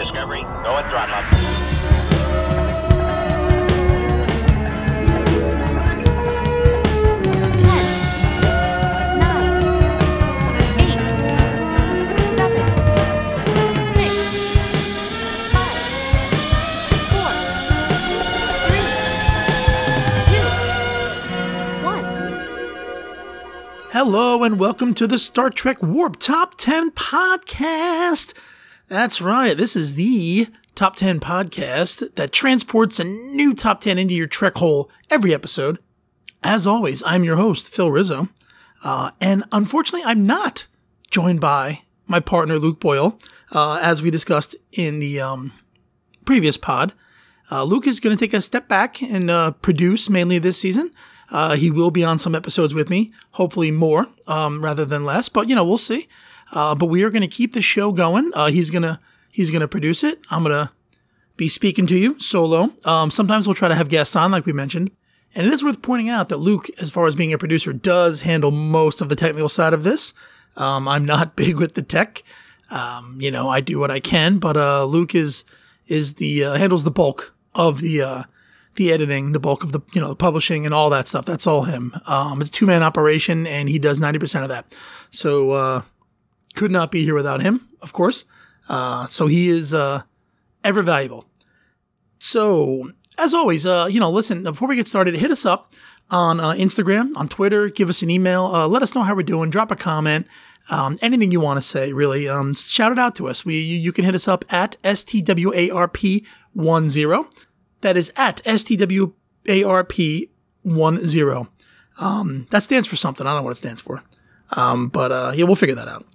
Discovery, go and throttle up. Hello and welcome to the Star Trek Warp Top 10 podcast. That's right, this is the Top 10 podcast that transports a new Top 10 into your Trek hole every episode. As always, I'm your host, Phil Rizzo. Uh, and unfortunately, I'm not joined by my partner, Luke Boyle, uh, as we discussed in the um, previous pod. Uh, Luke is going to take a step back and uh, produce mainly this season. Uh, he will be on some episodes with me, hopefully more um, rather than less, but you know we'll see. Uh, but we are going to keep the show going. Uh, he's gonna he's gonna produce it. I'm gonna be speaking to you solo. Um, sometimes we'll try to have guests on, like we mentioned. And it is worth pointing out that Luke, as far as being a producer, does handle most of the technical side of this. Um, I'm not big with the tech. Um, you know, I do what I can, but uh, Luke is is the uh, handles the bulk of the uh, the editing, the bulk of the you know the publishing and all that stuff. That's all him. Um, it's a two man operation, and he does ninety percent of that. So uh, could not be here without him, of course. Uh, so he is uh, ever valuable. So, as always, uh, you know, listen, before we get started, hit us up on uh, Instagram, on Twitter, give us an email, uh, let us know how we're doing, drop a comment, um, anything you want to say, really. Um, shout it out to us. We you, you can hit us up at STWARP10. That is at STWARP10. Um, that stands for something. I don't know what it stands for. Um, but uh, yeah, we'll figure that out.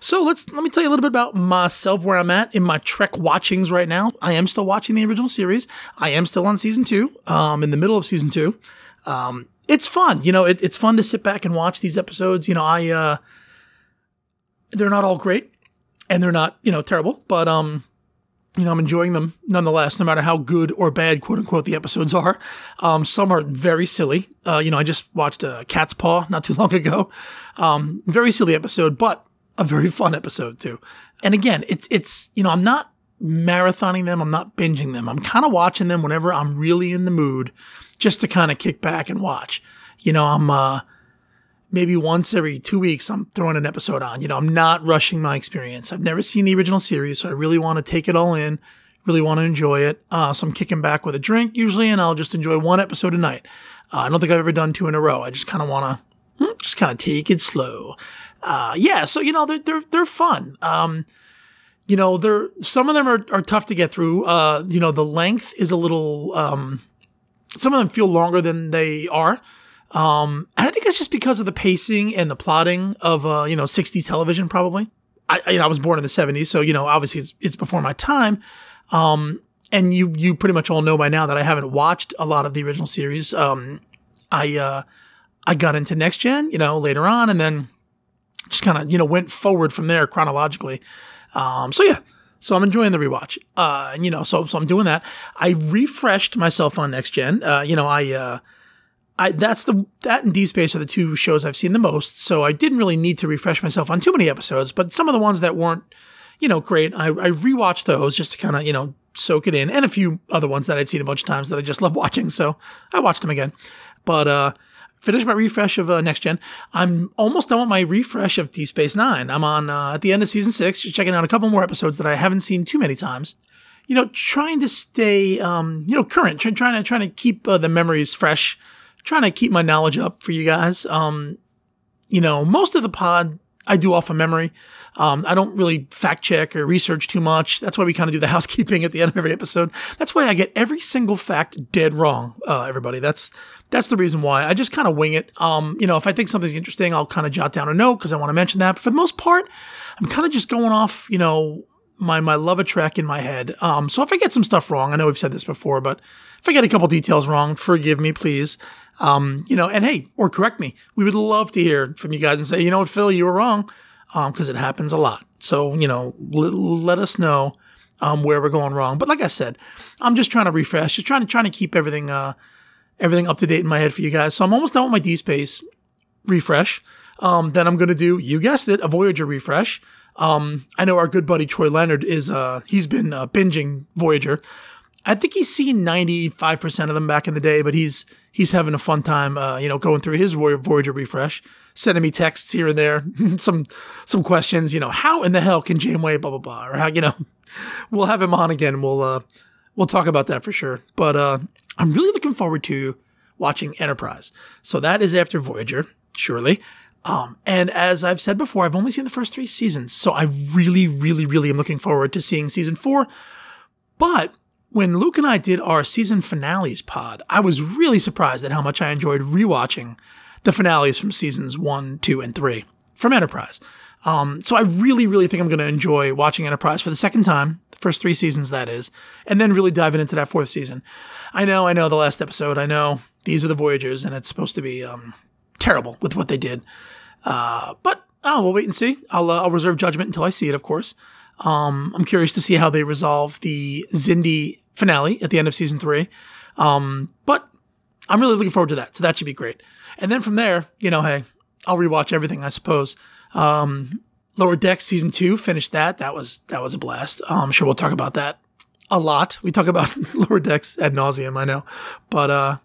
So let's let me tell you a little bit about myself, where I'm at in my Trek watchings right now. I am still watching the original series. I am still on season two. Um, in the middle of season two. Um, it's fun, you know. It, it's fun to sit back and watch these episodes. You know, I uh, they're not all great, and they're not you know terrible, but um, you know, I'm enjoying them nonetheless, no matter how good or bad, quote unquote, the episodes are. Um, some are very silly. Uh, you know, I just watched uh, Cat's Paw not too long ago. Um, very silly episode, but a very fun episode too. And again, it's it's you know, I'm not marathoning them, I'm not binging them. I'm kind of watching them whenever I'm really in the mood, just to kind of kick back and watch. You know, I'm uh, maybe once every two weeks I'm throwing an episode on. You know, I'm not rushing my experience. I've never seen the original series, so I really want to take it all in, really want to enjoy it. Uh, so I'm kicking back with a drink usually, and I'll just enjoy one episode a night. Uh, I don't think I've ever done two in a row. I just kind of want to just kind of take it slow. Uh, yeah, so you know they're they're they're fun. Um, you know, they're some of them are, are tough to get through. Uh, you know, the length is a little. Um, some of them feel longer than they are. Um, and I think it's just because of the pacing and the plotting of, uh, you know, 60s television, probably. I, you know, I was born in the 70s, so, you know, obviously it's, it's before my time. Um, and you, you pretty much all know by now that I haven't watched a lot of the original series. Um, I, uh, I got into Next Gen, you know, later on, and then just kind of, you know, went forward from there chronologically. Um, so yeah, so I'm enjoying the rewatch. Uh, you know, so, so I'm doing that. I refreshed myself on Next Gen. Uh, you know, I, uh, I, that's the that and D Space are the two shows I've seen the most, so I didn't really need to refresh myself on too many episodes. But some of the ones that weren't, you know, great, I, I rewatched those just to kind of you know soak it in, and a few other ones that I'd seen a bunch of times that I just love watching, so I watched them again. But uh, finished my refresh of uh, Next Gen. I'm almost done with my refresh of D Space Nine. I'm on uh, at the end of season six, just checking out a couple more episodes that I haven't seen too many times. You know, trying to stay, um, you know, current, trying to trying to keep uh, the memories fresh trying to keep my knowledge up for you guys. Um, you know, most of the pod I do off of memory. Um, I don't really fact check or research too much. That's why we kind of do the housekeeping at the end of every episode. That's why I get every single fact dead wrong. Uh, everybody, that's that's the reason why I just kind of wing it. Um, you know, if I think something's interesting, I'll kind of jot down a note because I want to mention that. But for the most part, I'm kind of just going off, you know, my my love a track in my head. Um, so if I get some stuff wrong, I know we've said this before, but if I get a couple details wrong, forgive me, please. Um, you know, and hey, or correct me. We would love to hear from you guys and say, you know what, Phil, you were wrong, because um, it happens a lot. So you know, l- let us know um, where we're going wrong. But like I said, I'm just trying to refresh, just trying to trying to keep everything uh, everything up to date in my head for you guys. So I'm almost done with my D Space refresh. Um, then I'm going to do, you guessed it, a Voyager refresh. Um, I know our good buddy Troy Leonard is uh he's been uh, binging Voyager. I think he's seen 95% of them back in the day, but he's he's having a fun time uh, you know, going through his Voyager refresh, sending me texts here and there, some some questions, you know, how in the hell can Janeway blah blah blah or how, you know, we'll have him on again. We'll uh we'll talk about that for sure. But uh I'm really looking forward to watching Enterprise. So that is after Voyager, surely. Um, and as I've said before, I've only seen the first three seasons, so I really, really, really am looking forward to seeing season four. But when Luke and I did our season finales pod, I was really surprised at how much I enjoyed rewatching the finales from seasons one, two, and three from Enterprise. Um, so I really, really think I'm going to enjoy watching Enterprise for the second time, the first three seasons, that is, and then really diving into that fourth season. I know, I know the last episode, I know these are the Voyages, and it's supposed to be um, terrible with what they did. Uh, but oh, we'll wait and see. I'll, uh, I'll reserve judgment until I see it, of course. Um, I'm curious to see how they resolve the Xindi finale at the end of season three. Um, but I'm really looking forward to that. So that should be great. And then from there, you know, hey, I'll rewatch everything, I suppose. Um, Lower Deck season two, finished that. That was that was a blast. Uh, I'm sure we'll talk about that a lot. We talk about Lower Decks ad nauseum, I know. But uh,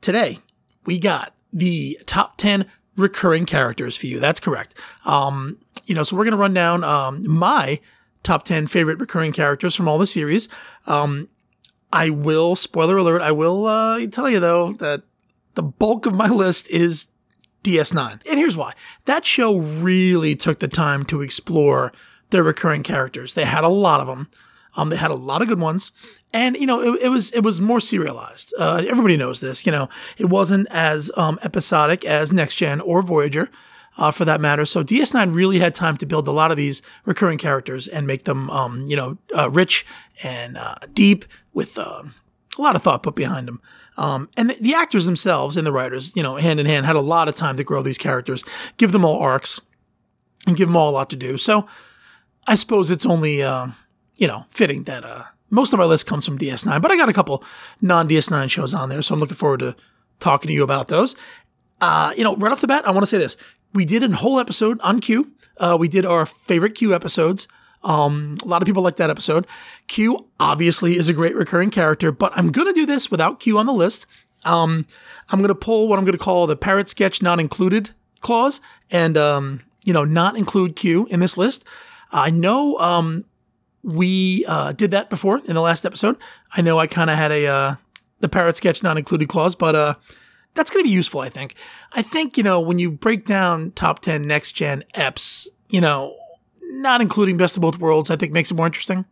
today we got the top ten recurring characters for you. That's correct. Um, you know, so we're gonna run down um, my top ten favorite recurring characters from all the series. Um, I will spoiler alert. I will uh, tell you though that the bulk of my list is DS9. And here's why. That show really took the time to explore their recurring characters. They had a lot of them. Um, they had a lot of good ones. And, you know, it, it was, it was more serialized. Uh, everybody knows this, you know, it wasn't as, um, episodic as Next Gen or Voyager, uh, for that matter. So DS9 really had time to build a lot of these recurring characters and make them, um, you know, uh, rich and, uh, deep with, um, a lot of thought put behind them. Um, and the, the, actors themselves and the writers, you know, hand in hand, had a lot of time to grow these characters, give them all arcs, and give them all a lot to do. So I suppose it's only, uh, you know, fitting that uh, most of my list comes from DS9, but I got a couple non DS9 shows on there, so I'm looking forward to talking to you about those. Uh, you know, right off the bat, I want to say this. We did a whole episode on Q. Uh, we did our favorite Q episodes. Um, a lot of people like that episode. Q obviously is a great recurring character, but I'm gonna do this without Q on the list. Um, I'm gonna pull what I'm gonna call the parrot sketch not included clause, and um, you know, not include Q in this list. I know um, we uh, did that before in the last episode. I know I kind of had a uh, the parrot sketch not included clause, but uh, that's to be useful. I think. I think you know when you break down top ten next gen eps, you know not including Best of Both Worlds, I think makes it more interesting.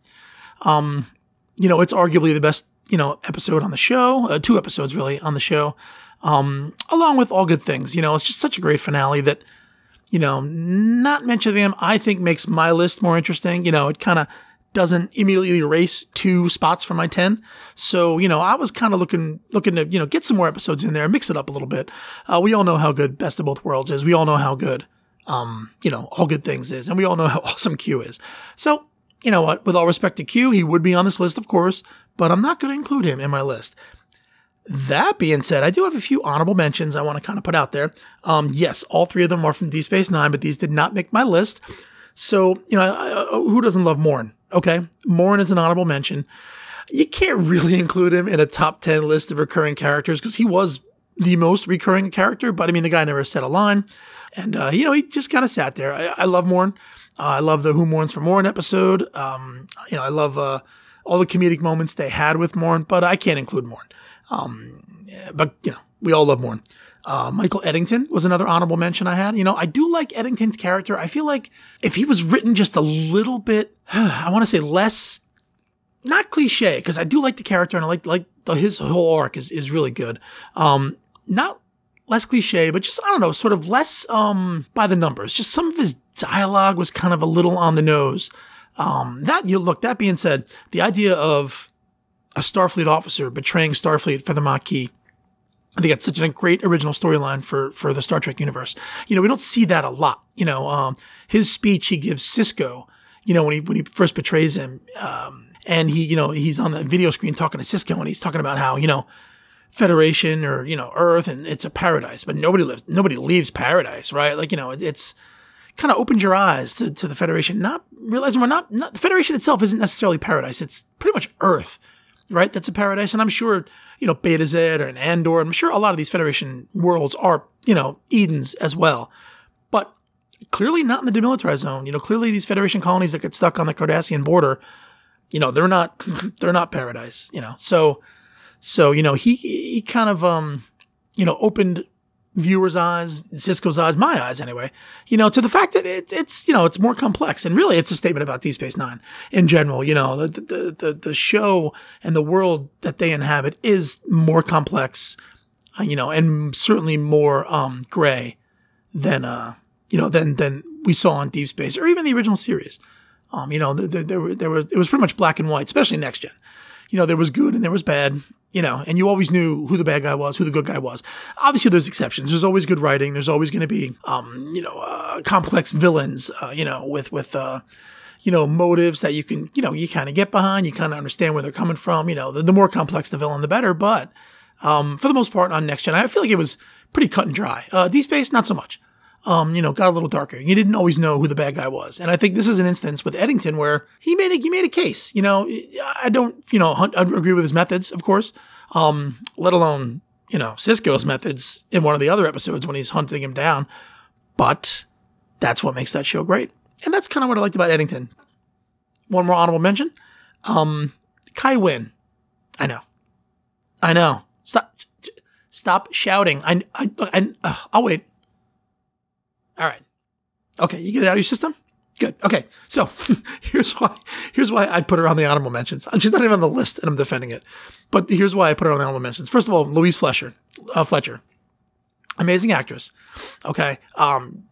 Um, you know, it's arguably the best, you know, episode on the show, uh, two episodes really on the show, um, along with All Good Things. You know, it's just such a great finale that, you know, not mentioning them, I think makes my list more interesting. You know, it kind of doesn't immediately erase two spots from my 10. So, you know, I was kind of looking, looking to, you know, get some more episodes in there, mix it up a little bit. Uh, we all know how good Best of Both Worlds is. We all know how good um, you know, all good things is. And we all know how awesome Q is. So, you know what? With all respect to Q, he would be on this list, of course, but I'm not going to include him in my list. That being said, I do have a few honorable mentions I want to kind of put out there. Um, yes, all three of them are from D Space Nine, but these did not make my list. So, you know, I, I, who doesn't love Morn? Okay. Morn is an honorable mention. You can't really include him in a top 10 list of recurring characters because he was the most recurring character, but I mean, the guy never said a line. And, uh, you know, he just kind of sat there. I, I love Morn. Uh, I love the Who Mourns for Morn episode. Um, you know, I love uh, all the comedic moments they had with Morn, but I can't include Morn. Um, but, you know, we all love Morn. Uh, Michael Eddington was another honorable mention I had. You know, I do like Eddington's character. I feel like if he was written just a little bit, I want to say less, not cliche, because I do like the character and I like like the, his whole arc is is really good. Um, not less cliche, but just I don't know, sort of less um by the numbers. Just some of his dialogue was kind of a little on the nose. Um, that you look. That being said, the idea of a Starfleet officer betraying Starfleet for the Maquis. I think that's such a great original storyline for for the Star Trek universe. You know, we don't see that a lot. You know, um, his speech he gives Sisko. You know, when he when he first betrays him, um, and he you know he's on the video screen talking to Sisko, and he's talking about how you know Federation or you know Earth, and it's a paradise. But nobody lives, nobody leaves paradise, right? Like you know, it's kind of opened your eyes to, to the Federation, not realizing we're not, not, the Federation itself isn't necessarily paradise. It's pretty much Earth, right? That's a paradise. And I'm sure, you know, Betazed or an Andor, I'm sure a lot of these Federation worlds are, you know, Edens as well. But clearly not in the demilitarized zone. You know, clearly these Federation colonies that get stuck on the Cardassian border, you know, they're not, they're not paradise, you know. So, so, you know, he, he kind of, um, you know, opened viewers' eyes, Sisko's eyes, my eyes anyway, you know, to the fact that it, it's, you know, it's more complex. And really, it's a statement about Deep Space Nine in general. You know, the, the, the, the show and the world that they inhabit is more complex, uh, you know, and certainly more um, gray than, uh, you know, than, than we saw on Deep Space or even the original series. Um, you know, there, there, there were, it was pretty much black and white, especially next gen. You know, there was good and there was bad you know, and you always knew who the bad guy was, who the good guy was. Obviously, there's exceptions. There's always good writing. There's always going to be, um, you know, uh, complex villains, uh, you know, with with uh, you know motives that you can, you know, you kind of get behind. You kind of understand where they're coming from. You know, the, the more complex the villain, the better. But um, for the most part, on Next Gen, I feel like it was pretty cut and dry. Uh, D Space, not so much. Um, you know, got a little darker. You didn't always know who the bad guy was, and I think this is an instance with Eddington where he made a he made a case. You know, I don't, you know, I agree with his methods, of course um, let alone, you know, Sisko's methods in one of the other episodes when he's hunting him down. But that's what makes that show great. And that's kind of what I liked about Eddington. One more honorable mention. Um, Kai Winn. I know. I know. Stop. Stop shouting. I, I, I, uh, I'll wait. All right. Okay, you get it out of your system? Good. Okay. So here's why here's why I put her on the honorable mentions. She's not even on the list, and I'm defending it. But here's why I put her on the honorable mentions. First of all, Louise Fletcher, uh, Fletcher, amazing actress. Okay. Um,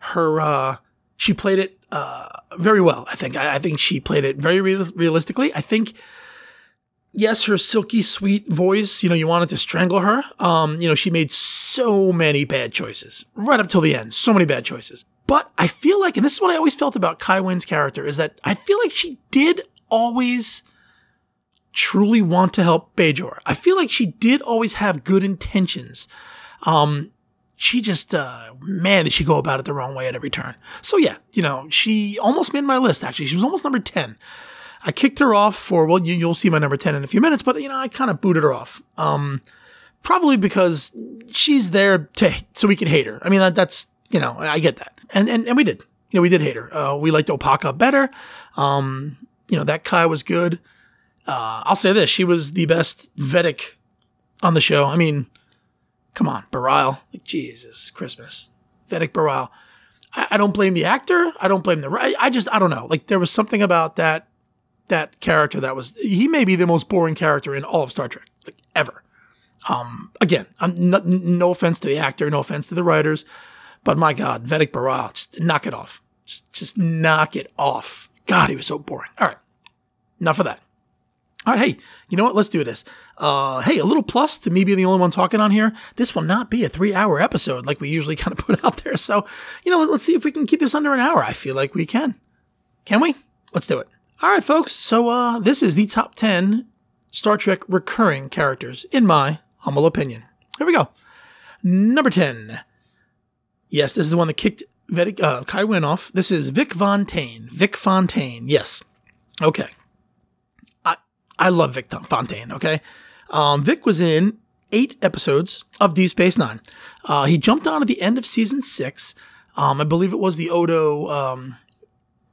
her uh, she played it uh, very well. I think. I, I think she played it very real- realistically. I think. Yes, her silky sweet voice, you know, you wanted to strangle her. Um, you know, she made so many bad choices right up till the end. So many bad choices. But I feel like, and this is what I always felt about Kai Winn's character, is that I feel like she did always truly want to help Bajor. I feel like she did always have good intentions. Um, she just, uh, man, did she go about it the wrong way at every turn. So yeah, you know, she almost made my list actually. She was almost number 10. I kicked her off for, well, you, will see my number 10 in a few minutes, but you know, I kind of booted her off. Um, probably because she's there to, so we can hate her. I mean, that, that's, you know, I get that and and, and we did. You know, we did hate her. Uh, we liked Opaka better. Um, you know, that Kai was good. Uh, I'll say this: she was the best Vedek on the show. I mean, come on, Bareil. Like Jesus, Christmas, Vedek Bareil. I, I, don't blame the actor. I don't blame the. I just I don't know. Like there was something about that that character that was. He may be the most boring character in all of Star Trek, like ever. Um, again, no, no offense to the actor, no offense to the writers. But my God, Vedek Bareil, just knock it off. Just, just knock it off. God, he was so boring. All right. Enough of that. All right, hey, you know what? Let's do this. Uh, hey, a little plus to me being the only one talking on here. This will not be a three-hour episode like we usually kind of put out there. So, you know, let's see if we can keep this under an hour. I feel like we can. Can we? Let's do it. All right, folks. So, uh, this is the top ten Star Trek recurring characters, in my humble opinion. Here we go. Number ten, Yes, this is the one that kicked Vedek, uh, Kai Winn off. This is Vic Fontaine. Vic Fontaine. Yes. Okay. I I love Vic Fontaine. Okay. Um, Vic was in eight episodes of Deep Space Nine. Uh, he jumped on at the end of season six. Um, I believe it was the Odo um,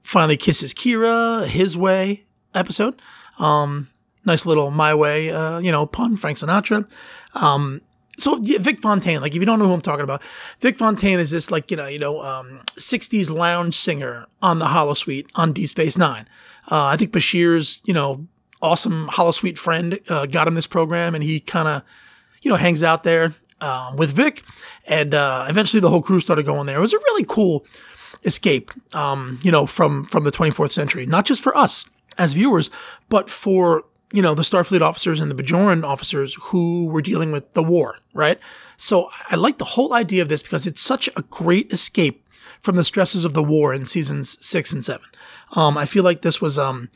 finally kisses Kira his way episode. Um, nice little my way, uh, you know, pun Frank Sinatra. Um, so yeah, Vic Fontaine, like if you don't know who I'm talking about, Vic Fontaine is this like you know you know um, 60s lounge singer on the Holosuite on Deep Space Nine. Uh, I think Bashir's you know awesome Holosuite friend uh, got him this program, and he kind of you know hangs out there um, with Vic, and uh, eventually the whole crew started going there. It was a really cool escape, um, you know, from from the 24th century, not just for us as viewers, but for you know, the Starfleet officers and the Bajoran officers who were dealing with the war, right? So I like the whole idea of this because it's such a great escape from the stresses of the war in seasons six and seven. Um, I feel like this was, um,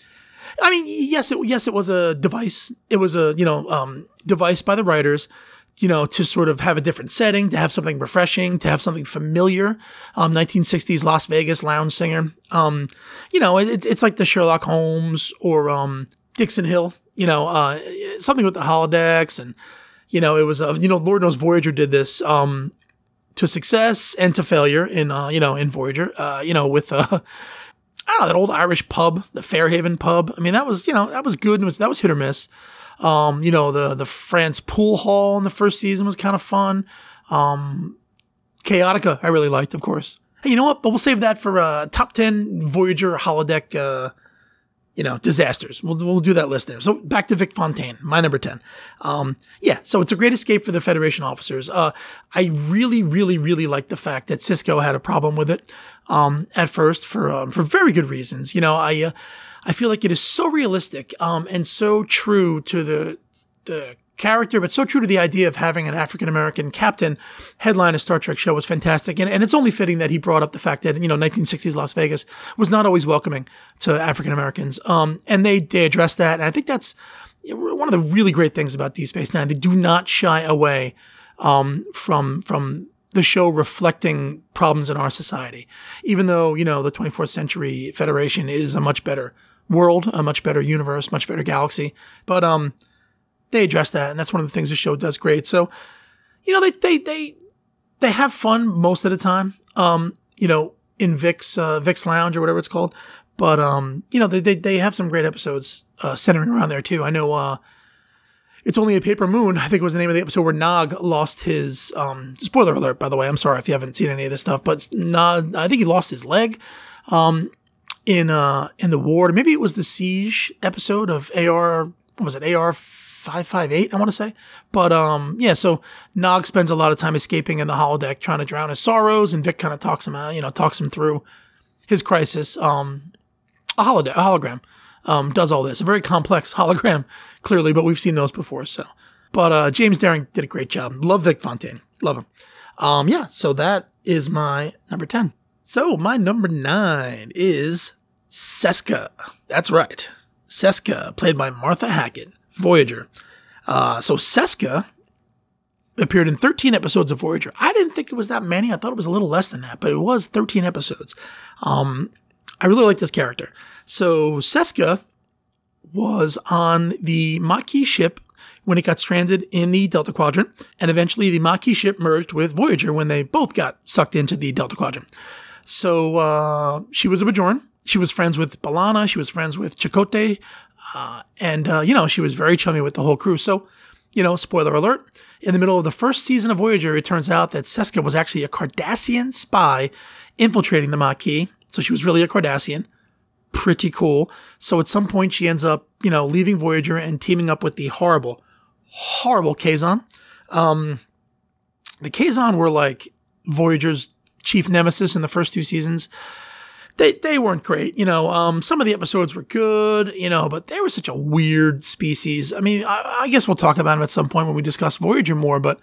I mean, yes, it, yes, it was a device. It was a, you know, um, device by the writers you know, to sort of have a different setting, to have something refreshing, to have something familiar. Um, 1960s Las Vegas lounge singer. Um, you know, it, it's like the Sherlock Holmes or um, Dixon Hill. You know, uh, something with the holodecks, and you know, it was uh, you know, Lord knows Voyager did this um, to success and to failure in uh, you know in Voyager. Uh, you know, with uh, I don't know that old Irish pub, the Fairhaven pub. I mean, that was you know that was good. It was that was hit or miss. Um, you know, the the France pool hall in the first season was kind of fun. Um, Chaotica, I really liked, of course. Hey, you know what? But we'll save that for uh, top ten Voyager holodeck. Uh, you know, disasters. We'll, we'll do that list there. So back to Vic Fontaine, my number 10. Um, yeah, so it's a great escape for the Federation officers. Uh, I really, really, really like the fact that Sisko had a problem with it, um, at first for, um, for very good reasons. You know, I, uh, I feel like it is so realistic, um, and so true to the, the character, but so true to the idea of having an African American captain headline a Star Trek show was fantastic. And, and it's only fitting that he brought up the fact that, you know, 1960s Las Vegas was not always welcoming to African Americans. Um, and they, they addressed that. And I think that's one of the really great things about Deep Space Nine. They do not shy away, um, from, from, the show reflecting problems in our society, even though, you know, the 24th century Federation is a much better world, a much better universe, much better galaxy. But, um, they address that, and that's one of the things the show does great. So, you know, they they they they have fun most of the time. Um, you know, in Vic's uh, Vic's Lounge or whatever it's called. But um, you know, they they, they have some great episodes uh, centering around there too. I know uh, it's only a paper moon. I think it was the name of the episode where Nog lost his. Um, spoiler alert, by the way. I'm sorry if you haven't seen any of this stuff, but Nog, I think he lost his leg. Um, in uh in the ward, maybe it was the siege episode of AR. What was it? AR 558, I want to say. But um, yeah, so Nog spends a lot of time escaping in the holodeck, trying to drown his sorrows, and Vic kind of talks him out, you know, talks him through his crisis. Um, a holodeck, a hologram, um, does all this. A very complex hologram, clearly, but we've seen those before. So, but uh, James Darren did a great job. Love Vic Fontaine. Love him. Um, yeah, so that is my number 10. So my number nine is Seska. That's right. Seska, played by Martha Hackett. Voyager. Uh, so Seska appeared in 13 episodes of Voyager. I didn't think it was that many. I thought it was a little less than that, but it was 13 episodes. Um, I really like this character. So Seska was on the Maquis ship when it got stranded in the Delta Quadrant, and eventually the Maquis ship merged with Voyager when they both got sucked into the Delta Quadrant. So uh, she was a Bajoran. She was friends with B'Elanna. She was friends with Chakotay. Uh, and, uh, you know, she was very chummy with the whole crew. So, you know, spoiler alert, in the middle of the first season of Voyager, it turns out that Seska was actually a Cardassian spy infiltrating the Maquis. So she was really a Cardassian. Pretty cool. So at some point, she ends up, you know, leaving Voyager and teaming up with the horrible, horrible Kazon. Um, the Kazon were like Voyager's chief nemesis in the first two seasons they they weren't great. You know, um, some of the episodes were good, you know, but they were such a weird species. I mean, I, I guess we'll talk about them at some point when we discuss Voyager more, but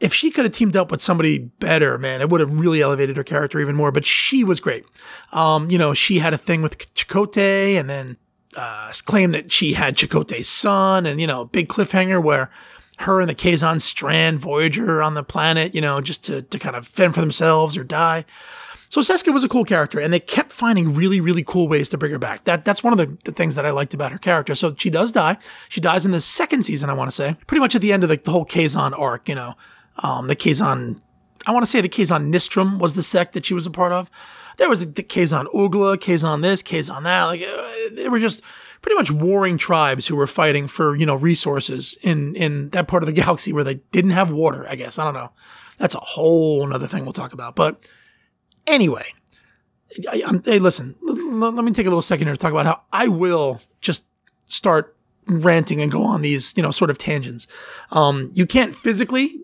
if she could have teamed up with somebody better, man, it would have really elevated her character even more. But she was great. Um, you know, she had a thing with Chakotay and then uh, claimed that she had Chakotay's son, and you know, big cliffhanger where her and the Kazon strand Voyager on the planet, you know, just to to kind of fend for themselves or die. So Seska was a cool character, and they kept finding really, really cool ways to bring her back. That that's one of the, the things that I liked about her character. So she does die. She dies in the second season, I want to say, pretty much at the end of the, the whole Kazon arc. You know, um, the Kazon. I want to say the Kazon Nistrum was the sect that she was a part of. There was the Kazon Ogla, Kazon this, Kazon that. Like uh, they were just pretty much warring tribes who were fighting for you know resources in in that part of the galaxy where they didn't have water. I guess I don't know. That's a whole other thing we'll talk about, but Anyway, I, hey, listen, l- let me take a little second here to talk about how I will just start ranting and go on these, you know, sort of tangents. Um, you can't physically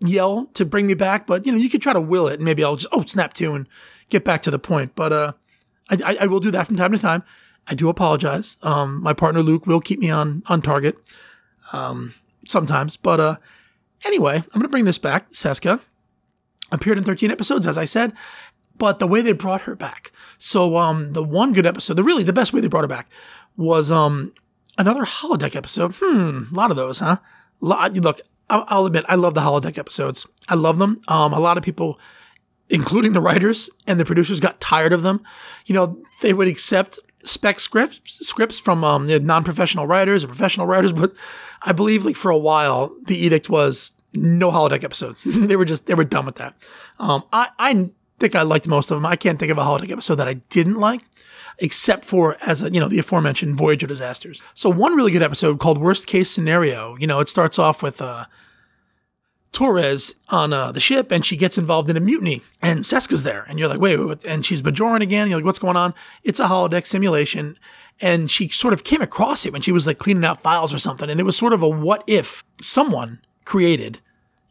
yell to bring me back, but you know, you could try to will it and maybe I'll just, oh, snap to and get back to the point. But, uh, I, I, I will do that from time to time. I do apologize. Um, my partner Luke will keep me on, on target, um, sometimes, but, uh, anyway, I'm going to bring this back. Seska appeared in 13 episodes, as I said, but the way they brought her back. So, um, the one good episode, the really the best way they brought her back was, um, another holodeck episode. Hmm, a lot of those, huh? Lot, look, I'll, admit I love the holodeck episodes. I love them. Um, a lot of people, including the writers and the producers, got tired of them. You know, they would accept spec scripts scripts from um, non-professional writers or professional writers, but I believe like for a while the edict was no holodeck episodes. they were just they were done with that. Um, I I think I liked most of them. I can't think of a holodeck episode that I didn't like, except for as a, you know the aforementioned Voyager disasters. So one really good episode called Worst Case Scenario. You know, it starts off with uh, Torres on uh, the ship, and she gets involved in a mutiny, and Seska's there, and you're like, wait, wait, and she's Bajoran again. You're like, what's going on? It's a holodeck simulation. And she sort of came across it when she was like cleaning out files or something. And it was sort of a what if someone created,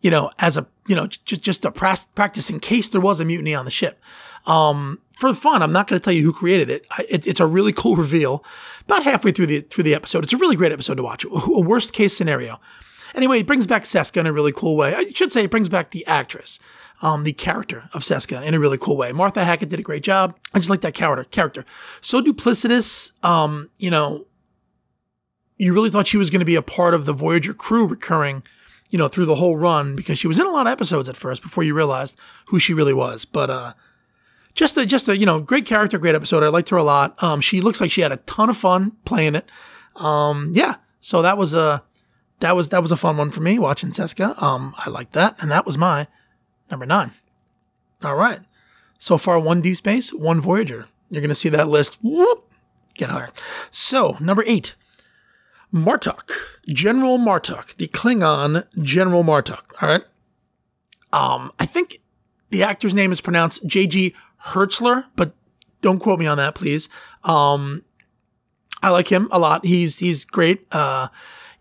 you know, as a, you know, just, just a pra- practice in case there was a mutiny on the ship. Um, for fun, I'm not going to tell you who created it. I, it. It's a really cool reveal. About halfway through the through the episode, it's a really great episode to watch. A worst case scenario. Anyway, it brings back Seska in a really cool way. I should say it brings back the actress, um, the character of Seska in a really cool way. Martha Hackett did a great job. I just like that character. Character so duplicitous. Um, you know, you really thought she was going to be a part of the Voyager crew recurring, you know, through the whole run because she was in a lot of episodes at first before you realized who she really was. But uh, just a just a you know great character, great episode. I liked her a lot. Um, she looks like she had a ton of fun playing it. Um, yeah, so that was a that was that was a fun one for me watching Seska. Um, I liked that, and that was my number nine. All right, so far one D space, one Voyager. You're gonna see that list. Whoop, get higher. So number eight, Martok, General Martok, the Klingon General Martok. All right. Um, I think the actor's name is pronounced J.G. Hertzler, but don't quote me on that, please. Um, I like him a lot. He's he's great. Uh,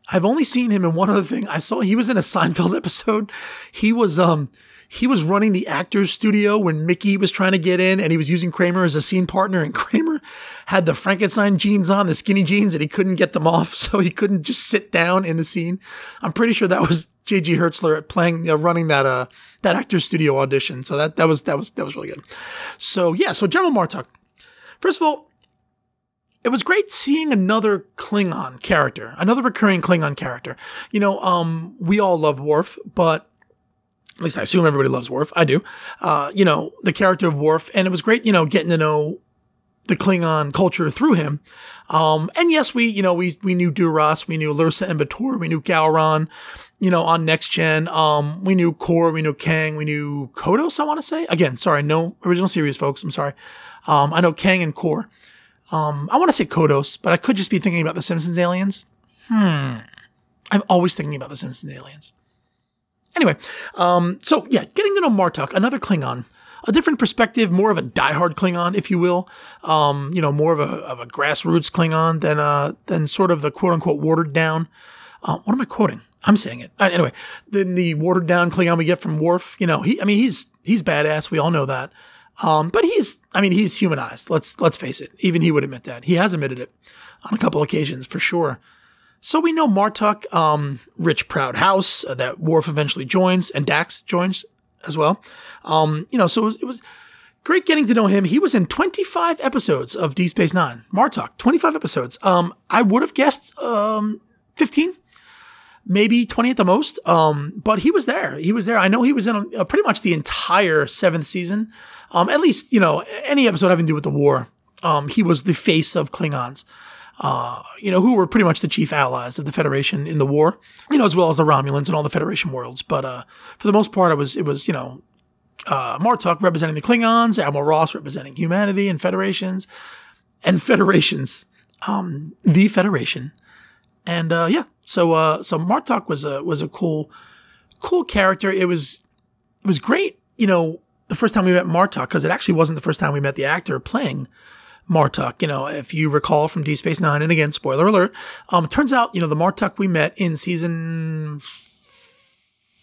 I've only seen him in one other thing. I saw he was in a Seinfeld episode. He was um he was running the actors studio when Mickey was trying to get in and he was using Kramer as a scene partner and Kramer had the Frankenstein jeans on, the skinny jeans, and he couldn't get them off, so he couldn't just sit down in the scene. I'm pretty sure that was J.G. Hertzler playing uh, running that uh that actors studio audition. So that that was that was that was really good. So yeah, so General Martok. First of all, it was great seeing another Klingon character, another recurring Klingon character. You know, um, we all love Worf, but at least I assume everybody loves Worf. I do. Uh, you know, the character of Worf, and it was great, you know, getting to know the Klingon culture through him. Um, and yes, we, you know, we, we knew Duras, we knew Lursa and B'Etor, we knew Gowron, you know, on Next Gen. Um, we knew Kor, we knew Kang, we knew Kodos, I want to say. Again, sorry, no original series, folks. I'm sorry. Um, I know Kang and Kor. Um, I want to say Kodos, but I could just be thinking about the Simpsons aliens. Hmm. I'm always thinking about the Simpsons aliens. Anyway, um, so yeah, getting to know Martok, another Klingon, a different perspective, more of a diehard Klingon, if you will. Um, you know, more of a, of a grassroots Klingon than uh, than sort of the quote unquote watered down. Uh, what am I quoting? I'm saying it uh, anyway. Then the watered down Klingon we get from Worf. You know, he, I mean, he's he's badass. We all know that. Um, but he's, I mean, he's humanized. Let's, let's face it. Even he would admit that. He has admitted it on a couple occasions for sure. So we know Martok, um, rich, proud house uh, that Worf eventually joins and Dax joins as well. Um, you know, so it was, it was, great getting to know him. He was in 25 episodes of D Space Nine. Martok, 25 episodes. Um, I would have guessed, um, 15 maybe 20 at the most. Um, but he was there. He was there. I know he was in uh, pretty much the entire seventh season. Um, at least, you know, any episode having to do with the war. Um, he was the face of Klingons. Uh, you know, who were pretty much the chief allies of the Federation in the war, you know, as well as the Romulans and all the Federation worlds. But, uh, for the most part, it was, it was, you know, uh, Martok representing the Klingons, Admiral Ross representing humanity and federations and federations, um, the Federation. And, uh, yeah, so, uh, so Martok was a, was a cool, cool character. It was, it was great, you know, the first time we met Martok, because it actually wasn't the first time we met the actor playing Martok. You know, if you recall from D Space Nine, and again, spoiler alert, um, turns out, you know, the Martok we met in season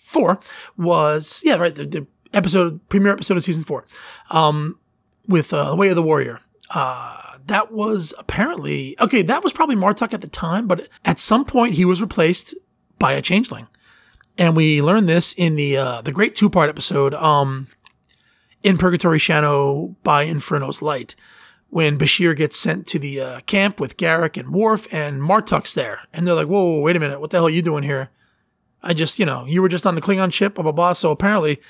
four was, yeah, right, the, the episode, premiere episode of season four, um, with uh, The Way of the Warrior. Uh, that was apparently, okay, that was probably Martok at the time, but at some point he was replaced by a changeling. And we learned this in the, uh, the great two part episode, um, in Purgatory Shadow by Inferno's Light when Bashir gets sent to the uh, camp with Garak and Worf and Martok's there. And they're like, whoa, whoa, wait a minute. What the hell are you doing here? I just, you know, you were just on the Klingon ship, blah blah blah. So apparently,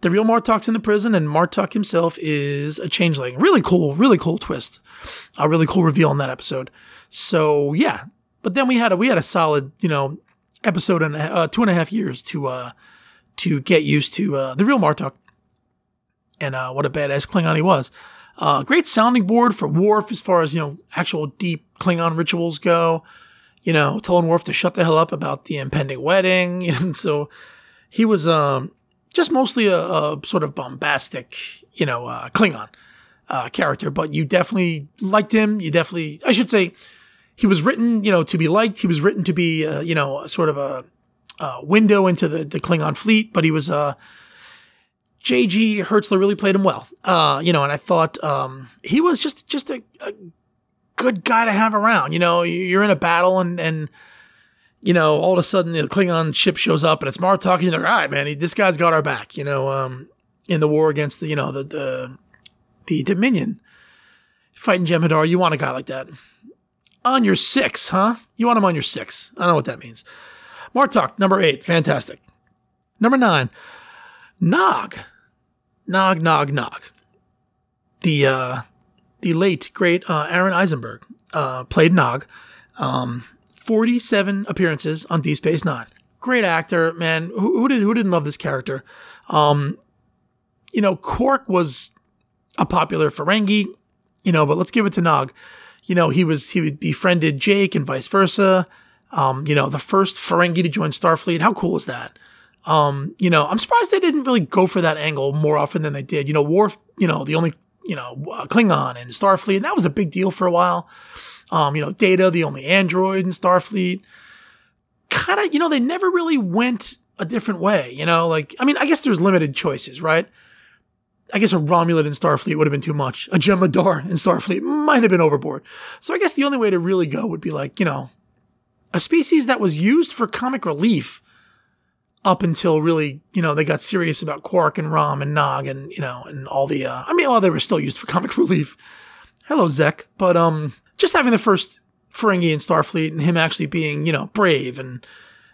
the real Martok's in the prison, and Martok himself is a changeling. Really cool, really cool twist. A really cool reveal in that episode. So yeah, but then we had a we had a solid, you know, episode and uh, two and a half years to uh to get used to uh, the real Martok and uh, what a badass Klingon he was. Uh, great sounding board for Worf as far as you know actual deep Klingon rituals go. You know, telling Worf to shut the hell up about the impending wedding, and so he was um, just mostly a, a, sort of bombastic, you know, uh, Klingon uh, character. But you definitely liked him. You definitely, I should say, he was written, you know, to be liked. He was written to be, uh, you know, sort of a, window into the the Klingon fleet. But he was uh, J.G. Hertzler really played him well. Uh, you know, and I thought um, he was just just a, a, good guy to have around. You know, you're in a battle and and you know all of a sudden the Klingon ship shows up and it's Martok. And you're like, all right, man, he, this guy's got our back. You know, um, in the war against the you know the the, the Dominion fighting Jem'Hadar, you want a guy like that on your six, huh? You want him on your six. I don't know what that means. Martok, number eight, fantastic. Number nine, Nog. Nog, Nog, Nog. The uh, the late great uh, Aron Eisenberg uh, played Nog. Um, Forty-seven appearances on Deep Space Nine. Great actor, man. Who, who did who didn't love this character? Um, you know, Quark was a popular Ferengi, you know, but let's give it to Nog. You know, he was he befriended Jake and vice versa. Um, you know, the first Ferengi to join Starfleet. How cool is that? Um, you know, I'm surprised they didn't really go for that angle more often than they did. You know, Worf, you know, the only, you know, uh, Klingon and Starfleet, and that was a big deal for a while. Um, you know, Data, the only android in Starfleet. Kind of, you know, they never really went a different way, you know, like, I mean, I guess there's limited choices, right? I guess a Romulan in Starfleet would have been too much. A Jem'Hadar in Starfleet might have been overboard. So I guess the only way to really go would be like, you know, a species that was used for comic relief up until really, you know, they got serious about Quark and Rom and Nog and, you know, and all the, uh, I mean, well, they were still used for comic relief. Hello, Zek. But, um, just having the first Ferengi in Starfleet and him actually being, you know, brave and,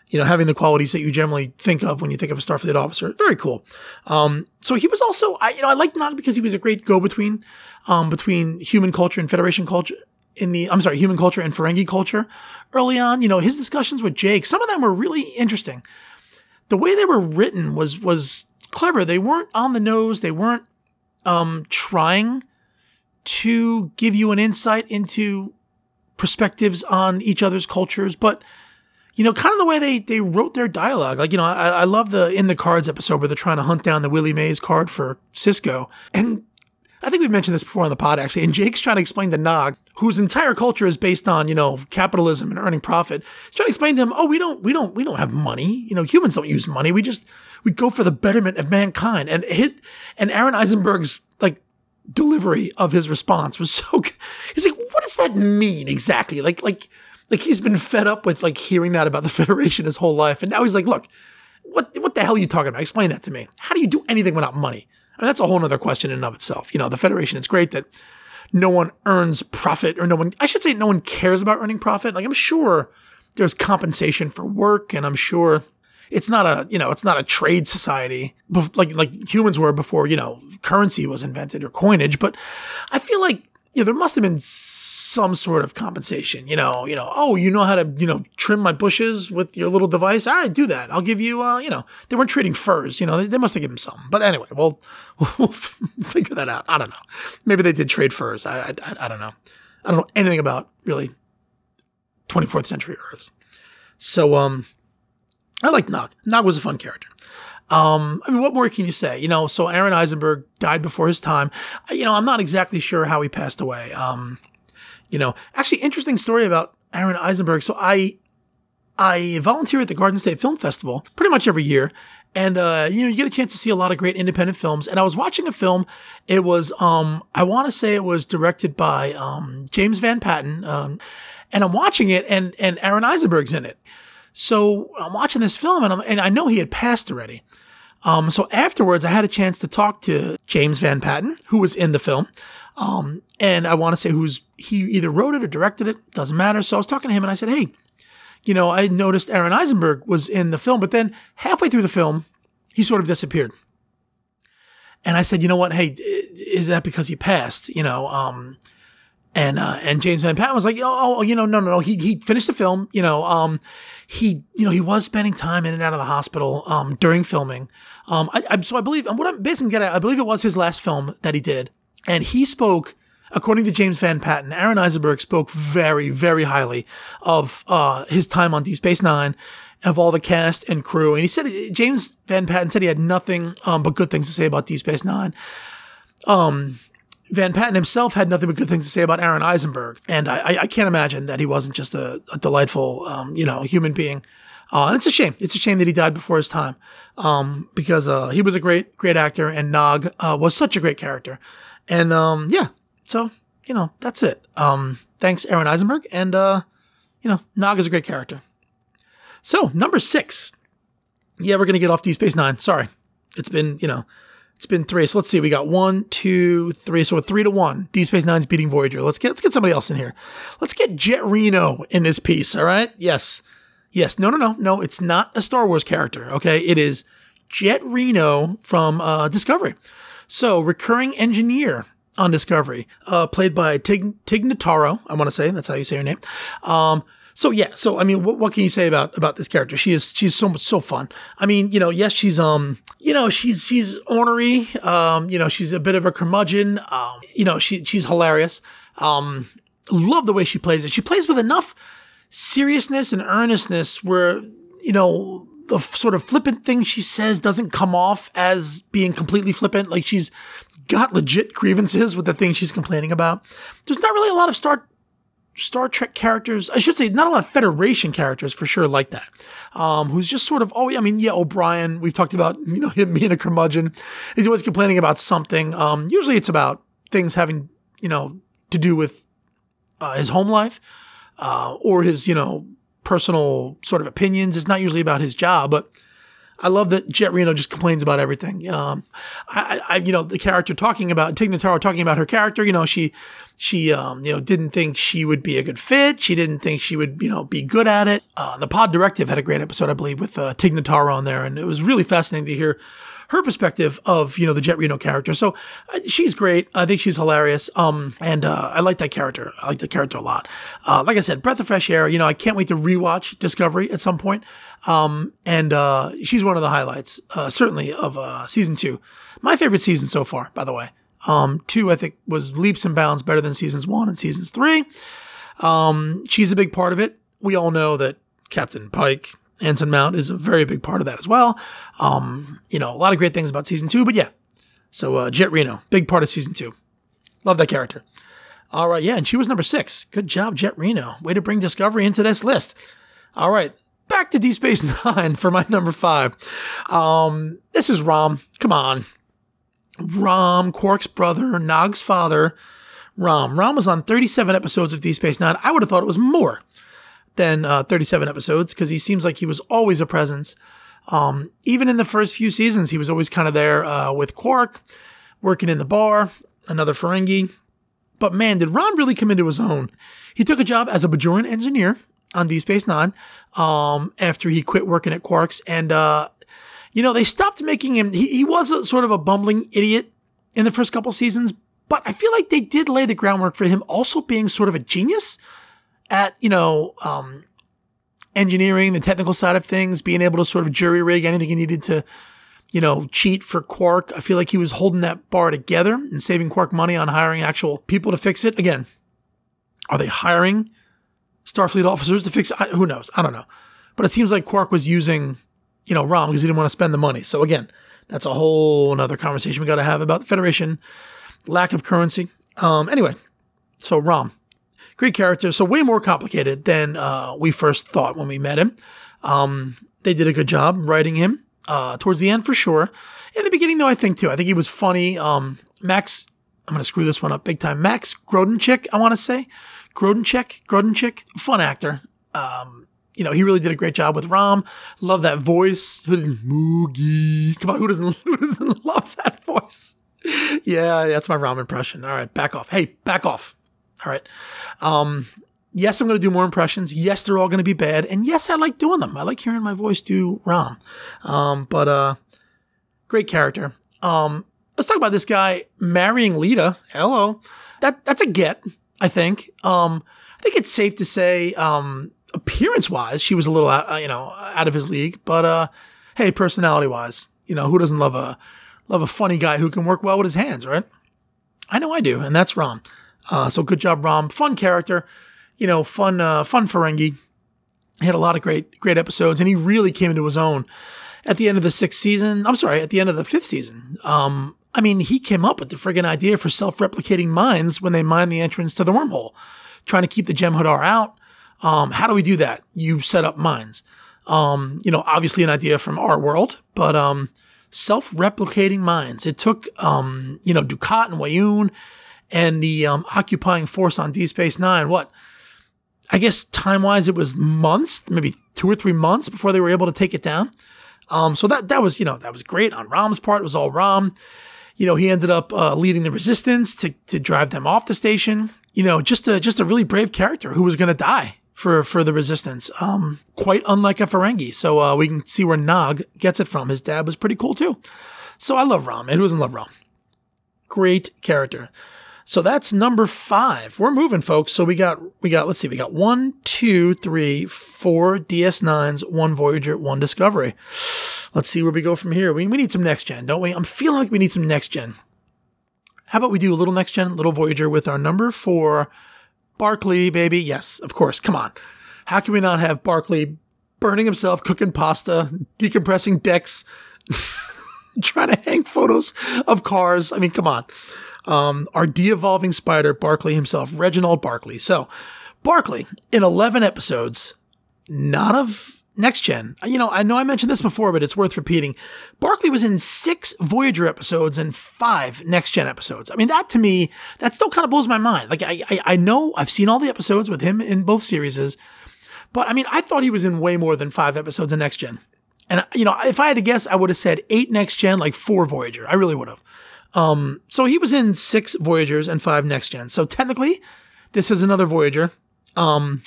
you know, having the qualities that you generally think of when you think of a Starfleet officer. Very cool. Um, so he was also, I, you know, I like Nog because he was a great go-between, um, between human culture and Federation culture in the, I'm sorry, human culture and Ferengi culture early on. You know, his discussions with Jake, some of them were really interesting the way they were written was was clever. They weren't on the nose. They weren't um, trying to give you an insight into perspectives on each other's cultures, but you know, kind of the way they they wrote their dialogue. Like, you know, I, I love the in the cards episode where they're trying to hunt down the Willie Mays card for Sisko, and I think we've mentioned this before on the pod actually. And Jake's trying to explain to Nog, whose entire culture is based on you know capitalism and earning profit. He's trying to explain to him, oh, we don't, we don't, we don't have money. You know, humans don't use money. We just we go for the betterment of mankind. And hit and Aron Eisenberg's like delivery of his response was so. Good. He's like, what does that mean exactly? Like, like, like he's been fed up with like hearing that about the Federation his whole life, and now he's like, look, what what the hell are you talking about? Explain that to me. How do you do anything without money? And that's a whole other question in and of itself. You know, the Federation, it's great that no one earns profit or no one, I should say, no one cares about earning profit. Like, I'm sure there's compensation for work and I'm sure it's not a, you know, it's not a trade society like, like humans were before, you know, currency was invented or coinage. But I feel like know, there must have been some sort of compensation, you know, you know, oh, you know how to, you know, trim my bushes with your little device. I do that. I'll give you, uh, you know, they weren't trading furs, you know, they, they must have given him some. But anyway, we'll, we'll figure that out. I don't know. Maybe they did trade furs. I, I, I don't know. I don't know anything about really 24th century Earth. So, um, I like Nog. Nog was a fun character. Um, I mean, what more can you say? You know, so Aron Eisenberg died before his time. You know, I'm not exactly sure how he passed away. Um, you know, actually, interesting story about Aron Eisenberg. So I, I volunteer at the Garden State Film Festival pretty much every year. And, uh, you know, you get a chance to see a lot of great independent films. And I was watching a film. It was, um, I want to say it was directed by, um, James Van Patten. Um, and I'm watching it and, and Aron Eisenberg's in it. So I'm watching this film and, and I know he had passed already. Um, so afterwards, I had a chance to talk to James Van Patten, who was in the film. Um, and I want to say who's he either wrote it or directed it, doesn't matter. So I was talking to him and I said, Hey, you know, I noticed Aron Eisenberg was in the film, but then halfway through the film, he sort of disappeared. And I said, you know what? Hey, is that because he passed? You know, um, and uh, and James Van Patten was like, oh, oh, you know, no, no, no. He he finished the film. You know, um, he you know he was spending time in and out of the hospital um, during filming. Um, I, I so I believe and what I'm basically getting at, I believe it was his last film that he did, and he spoke. According to James Van Patten, Aron Eisenberg spoke very, very highly of uh, his time on Deep Space Nine, of all the cast and crew. And he said James Van Patten said he had nothing um, but good things to say about Deep Space Nine. Um, Van Patten himself had nothing but good things to say about Aron Eisenberg, and I, I can't imagine that he wasn't just a, a delightful, um, you know, human being. Uh, and it's a shame. It's a shame that he died before his time, um, because uh, he was a great, great actor, and Nog uh, was such a great character. And um, yeah, so you know, that's it. Um, thanks, Aron Eisenberg, and uh, you know, Nog is a great character. So number six, yeah, we're gonna get off Deep Space Nine. Sorry, it's been you know it's been three. So let's see. We got one, two, three. So three to one. Deep Space Nine's beating Voyager. Let's get let's get somebody else in here. Let's get Jet Reno in this piece. All right. Yes. Yes. No. No. No. No. It's not a Star Wars character. Okay. It is Jet Reno from uh, Discovery. So recurring engineer on Discovery, uh, played by Tig, Tig Notaro. I want to say that's how you say her name. Um, so yeah, so I mean, what, what can you say about about this character? She is she's so much so fun. I mean, you know, yes, she's um, you know, she's she's ornery. Um, you know, she's a bit of a curmudgeon. Um, you know, she she's hilarious. Um, love the way she plays it. She plays with enough seriousness and earnestness where you know the sort of flippant thing she says doesn't come off as being completely flippant. Like she's got legit grievances with the thing she's complaining about. There's not really a lot of Star Star Trek characters, I should say, not a lot of Federation characters for sure like that. Um, who's just sort of, oh, yeah, I mean, yeah, O'Brien, we've talked about, you know, him being a curmudgeon. He's always complaining about something. Um, usually it's about things having, you know, to do with uh, his home life uh, or his, you know, personal sort of opinions. It's not usually about his job, but I love that Jet Reno just complains about everything. Um, I, I, you know, the character talking about Tig Notaro talking about her character. You know, she, she, um, you know, didn't think she would be a good fit. She didn't think she would, you know, be good at it. Uh, the Pod Directive had a great episode, I believe, with uh, Tig Notaro on there, and it was really fascinating to hear her perspective of you know the Jet Reno character. So uh, she's great. I think she's hilarious. Um, and uh, I like that character. I like the character a lot. Uh, like I said, breath of fresh air. You know, I can't wait to rewatch Discovery at some point. Um, and uh, she's one of the highlights, uh, certainly of uh, season two. My favorite season so far, by the way. Um, two, I think, was leaps and bounds better than seasons one and seasons three. Um, she's a big part of it. We all know that Captain Pike Anson Mount is a very big part of that as well. Um, you know, a lot of great things about season two, but yeah. So uh, Jet Reno, big part of season two. Love that character. All right, yeah, and she was number six. Good job, Jet Reno. Way to bring Discovery into this list. All right, back to Deep Space Nine for my number five. Um, this is Rom. Come on. Rom, Quark's brother, Nog's father. Rom. Rom was on 37 episodes of Deep Space Nine. I would have thought it was more than uh, 37 episodes because he seems like he was always a presence. Um, even in the first few seasons, he was always kind of there uh, with Quark, working in the bar, another Ferengi. But man, did Rom really come into his own? He took a job as a Bajoran engineer on Deep Space Nine um, after he quit working at Quark's. And, uh, you know, they stopped making him, he, he was a, sort of a bumbling idiot in the first couple seasons, but I feel like they did lay the groundwork for him also being sort of a genius at, you know, um, engineering, the technical side of things, being able to sort of jury rig anything he needed to, you know, cheat for Quark. I feel like he was holding that bar together and saving Quark money on hiring actual people to fix it. Again, are they hiring Starfleet officers to fix it? Who knows? I don't know. But it seems like Quark was using, you know, Rom because he didn't want to spend the money. So again, that's a whole another conversation we got to have about the Federation lack of currency. Um, anyway, so Rom, great character. So way more complicated than uh, we first thought when we met him. Um, they did a good job writing him uh, towards the end for sure. In the beginning, though, I think too. I think he was funny. Um, Max, I'm gonna screw this one up big time. Max Grodenchik, I want to say, Grodenchik, Grodenchik, fun actor. Um, you know, he really did a great job with Rom. Love that voice. Who doesn't Moogie? Come on, who doesn't who doesn't love that voice? Yeah, that's my Rom impression. All right, back off. Hey, back off. All right. Um, Yes, I'm going to do more impressions. Yes, they're all going to be bad. And yes, I like doing them. I like hearing my voice do Rom. Um, but, uh, great character. Um, let's talk about this guy marrying Leeta. Hello. That, that's a get, I think. Um, I think it's safe to say, um, appearance wise, she was a little, out, uh, you know, out of his league, but, uh, hey, personality wise, you know, who doesn't love a, love a funny guy who can work well with his hands, right? I know I do. And that's Rom. Uh, so good job, Rom. Fun character you know, fun, uh, fun Ferengi. He had a lot of great, great episodes, and he really came into his own at the end of the sixth season. I'm sorry, at the end of the fifth season. Um, I mean, he came up with the friggin' idea for self-replicating mines when they mine the entrance to the wormhole, trying to keep the Jem'Hadar out. Um, how do we do that? You set up mines. Um, you know, obviously an idea from our world, but um, self-replicating mines. It took, um, you know, Dukat and Weyoun and the um, occupying force on D Space Nine. What? I guess time wise, it was months, maybe two or three months before they were able to take it down. Um, so that that was you know that was great on Rom's part. It was all Rom. You know, he ended up uh, leading the resistance to to drive them off the station. You know, just a just a really brave character who was going to die for for the resistance. Um, quite unlike a Ferengi. So uh, we can see where Nog gets it from. His dad was pretty cool too. So I love Rom. Who doesn't love Rom? Great character. So that's number five. We're moving, folks. So we got, we got, let's see, we got one, two, three, four DS9s, one Voyager, one Discovery. Let's see where we go from here. We, we need some next gen, don't we? I'm feeling like we need some next gen. How about we do a little next gen, little Voyager with our number four, Barclay, baby? Yes, of course. Come on. How can we not have Barclay burning himself, cooking pasta, decompressing decks, trying to hang photos of cars? I mean, come on um, our de-evolving spider, Barclay himself, Reginald Barclay. So, Barclay, in 11 episodes, not of Next Gen. You know, I know I mentioned this before, but it's worth repeating. Barclay was in six Voyager episodes and five Next Gen episodes. I mean, that to me, that still kind of blows my mind. Like, I, I, I know I've seen all the episodes with him in both series, but I mean, I thought he was in way more than five episodes of Next Gen. And, you know, if I had to guess, I would have said eight Next Gen, like four Voyager. I really would have. Um, so he was in six Voyagers and five Next Gen. So technically, this is another Voyager. Um,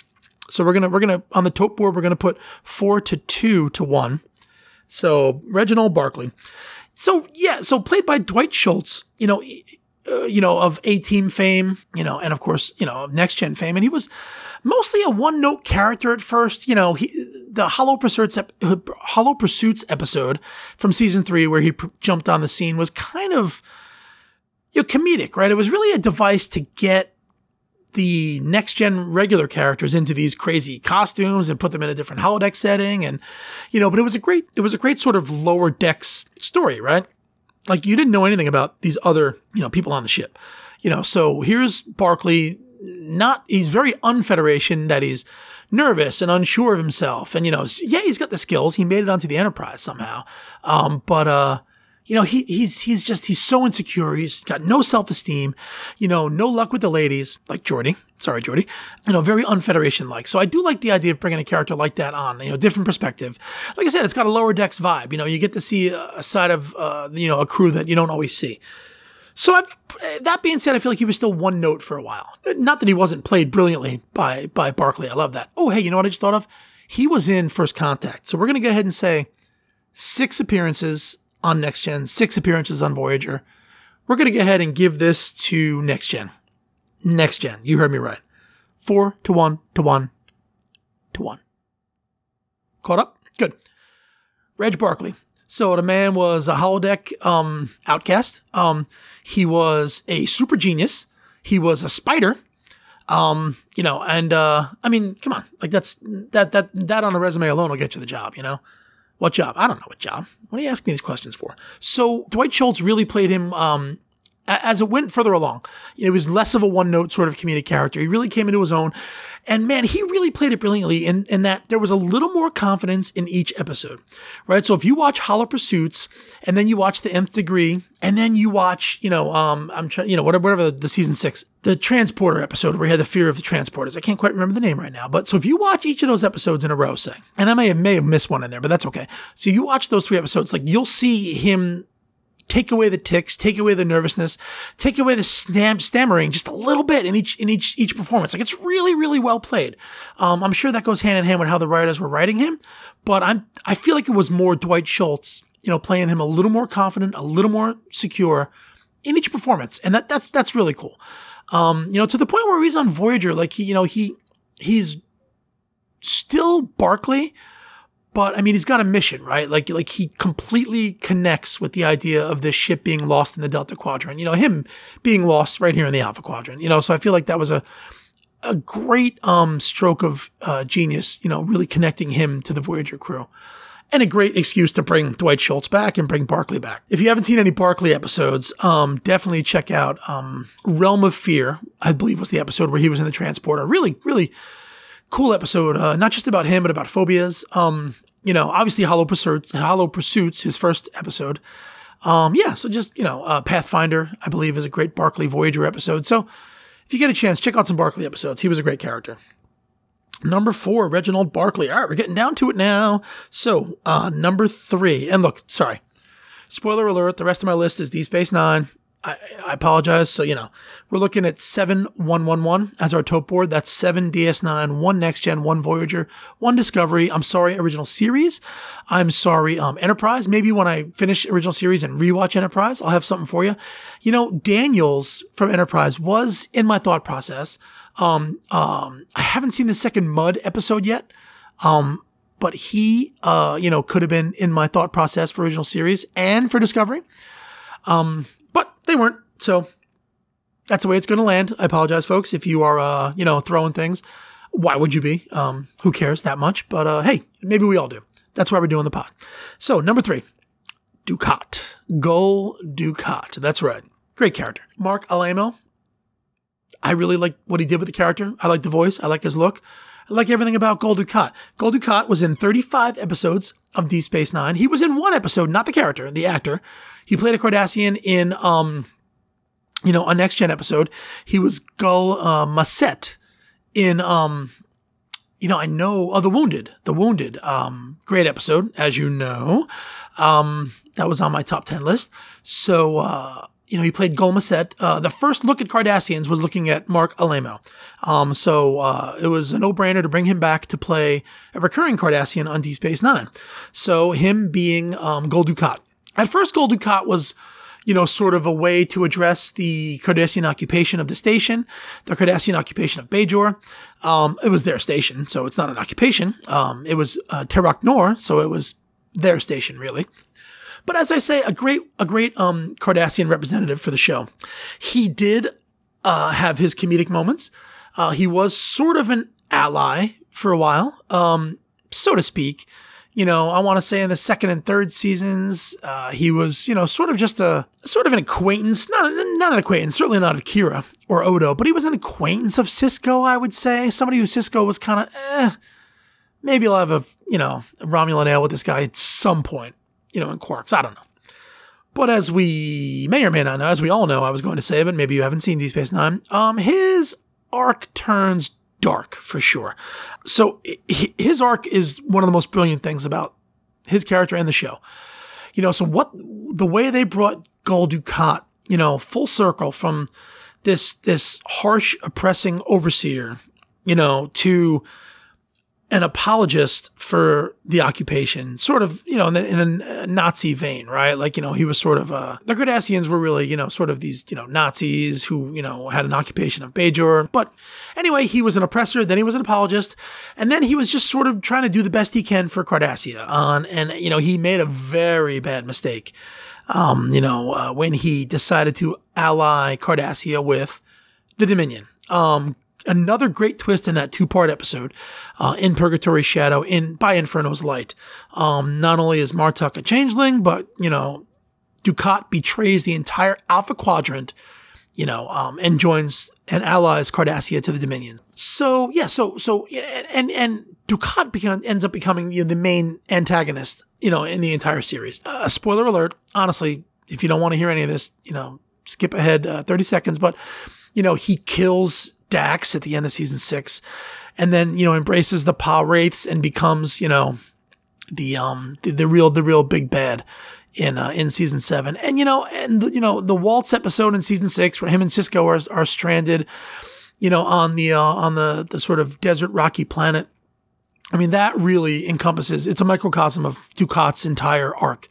so we're gonna we're gonna on the tote board we're gonna put four to two to one. So Reginald Barclay. So yeah, so played by Dwight Schultz. You know, uh, you know of A Team fame. You know, and of course you know Next Gen fame, and he was mostly a one note character at first. You know, he, the Hollow Pursuits, Hollow Pursuits episode from season three, where he pr- jumped on the scene, was kind of you know, comedic, right? It was really a device to get the next gen regular characters into these crazy costumes and put them in a different holodeck setting. And, you know, but it was a great, it was a great sort of lower decks story, right? Like you didn't know anything about these other, you know, people on the ship, you know, so here's Barclay, not, he's very unfederation that he's nervous and unsure of himself. And, you know, yeah, he's got the skills. He made it onto the Enterprise somehow. Um, but, uh, you know, he, he's, he's just, he's so insecure. He's got no self-esteem, you know, no luck with the ladies, like Geordi Sorry, Geordi You know, very unfederation like. So I do like the idea of bringing a character like that on, you know, different perspective. Like I said, it's got a lower decks vibe. You know, you get to see a side of, uh, you know, a crew that you don't always see. So I've, that being said, I feel like he was still one note for a while. Not that he wasn't played brilliantly by, by Barclay. I love that. Oh, hey, you know what I just thought of? He was in First Contact. So we're going to go ahead and say six appearances on Next Gen, six appearances on Voyager. We're going to go ahead and give this to Next Gen. Next Gen. You heard me right. Four to one to one to one. Caught up? Good. Reg Barclay. So the man was a holodeck um, outcast. Um, he was a super genius. He was a spider. Um, you know, and uh, I mean, come on, like that's that that that on a resume alone will get you the job. You know, what job? I don't know what job. What are you asking me these questions for? So Dwight Schultz really played him um, as it went further along, it was less of a one note sort of comedic character. He really came into his own. And man, he really played it brilliantly in, in that there was a little more confidence in each episode, right? So if you watch Hollow Pursuits and then you watch The Nth Degree and then you watch, you know, um, I'm trying, you know, whatever, whatever the, the season six, the transporter episode where he had the fear of the transporters. I can't quite remember the name right now, but so if you watch each of those episodes in a row, say, and I may have, may have missed one in there, but that's okay. So you watch those three episodes, like you'll see him take away the ticks, take away the nervousness, take away the stam- stammering just a little bit in each in each each performance. Like it's really really well played. Um, I'm sure that goes hand in hand with how the writers were writing him, but I'm I feel like it was more Dwight Schultz, you know, playing him a little more confident, a little more secure in each performance, and that that's that's really cool. Um, you know, to the point where he's on Voyager, like he, you know, he he's still Barclay, but I mean, he's got a mission, right? Like, like he completely connects with the idea of this ship being lost in the Delta Quadrant. You know, him being lost right here in the Alpha Quadrant. You know, so I feel like that was a a great um stroke of uh, genius. You know, really connecting him to the Voyager crew. And a great excuse to bring Dwight Schultz back and bring Barclay back. If you haven't seen any Barclay episodes, um, definitely check out um, Realm of Fear. I believe was the episode where he was in the transporter. Really, really cool episode. Uh, not just about him, but about phobias. Um, you know, obviously Hollow Pursuits, Hollow Pursuits, his first episode. Um, yeah, so just you know, uh, Pathfinder, I believe, is a great Barclay Voyager episode. So if you get a chance, check out some Barclay episodes. He was a great character. Number four, Reginald Barclay. All right, we're getting down to it now. So, uh, number three, and look, sorry, spoiler alert. The rest of my list is Deep Space Nine. I, I apologize. So, you know, we're looking at 7111 as our top board. That's 7 DS9, 1 Next Gen, 1 Voyager, 1 Discovery. I'm sorry, original series. I'm sorry, um, Enterprise. Maybe when I finish original series and rewatch Enterprise, I'll have something for you. You know, Daniels from Enterprise was in my thought process. Um, um, I haven't seen the second Mud episode yet. Um, but he, uh, you know, could have been in my thought process for original series and for Discovery. Um, but they weren't. So that's the way it's going to land. I apologize, folks, if you are, uh, you know, throwing things. Why would you be? Um, who cares that much? But uh, hey, maybe we all do. That's why we're doing the pod. So number three, Dukat. Gul Dukat. That's right. Great character. Marc Alaimo. I really like what he did with the character. I like the voice. I like his look. I like everything about Gul Dukat. Gul Dukat was in 35 episodes of Deep Space Nine. He was in one episode, not the character, the actor. He played a Cardassian in, um, you know, a next gen episode. He was Gul uh, Macet in, um, you know, I know, oh, The Wounded, The Wounded, um, great episode, as you know. Um, that was on my top 10 list. So, uh, you know, he played Gul Macet. Uh, the first look at Cardassians was looking at Marc Alaimo. Um, so uh, it was a no-brainer to bring him back to play a recurring Cardassian on Deep Space Nine. So him being um, Gul. At first, Gul Dukat was, you know, sort of a way to address the Cardassian occupation of the station, the Cardassian occupation of Bajor. Um, it was their station, so it's not an occupation. Um, it was uh, Nor, so it was their station, really. But as I say, a great, a great um, Cardassian representative for the show. He did uh, have his comedic moments. Uh, he was sort of an ally for a while, um, so to speak. You know, I want to say in the second and third seasons, uh, he was, you know, sort of just a sort of an acquaintance, not not an acquaintance, certainly not of Kira or Odo, but he was an acquaintance of Sisko. I would say somebody who Sisko was kind of, eh, maybe I'll have a, you know, Romulan ale with this guy at some point you know, in Quarks. I don't know. But as we may or may not know, as we all know, I was going to say, but maybe you haven't seen Deep Space Nine, um, his arc turns dark for sure. So his arc is one of the most brilliant things about his character and the show. You know, so what the way they brought Gul Dukat, you know, full circle from this this harsh, oppressing overseer, you know, to an apologist for the occupation, sort of, you know, in, the, in a Nazi vein, right? Like, you know, he was sort of, uh, the Cardassians were really, you know, sort of these, you know, Nazis who, you know, had an occupation of Bajor. But anyway, he was an oppressor, then he was an apologist, and then he was just sort of trying to do the best he can for Cardassia. On, and, you know, he made a very bad mistake, um, you know, uh, when he decided to ally Cardassia with the Dominion. Um, another great twist in that two part episode, uh, in Purgatory's Shadow, in by Inferno's Light. Um, not only is Martok a changeling, but you know, Dukat betrays the entire Alpha Quadrant, you know, um, and joins and allies Cardassia to the Dominion. So yeah, so so and and Dukat become, ends up becoming you know, the main antagonist, you know, in the entire series. Uh, spoiler alert. Honestly, if you don't want to hear any of this, you know, skip ahead uh, 30 seconds. But you know, he kills Dax at the end of season six, and then you know embraces the Pah-wraiths and becomes you know the um the, the real the real big bad in uh, in season seven. And you know, and the, you know the waltz episode in season six where him and Sisko are are stranded, you know, on the uh, on the the sort of desert rocky planet. I mean, that really encompasses, it's a microcosm of Dukat's entire arc.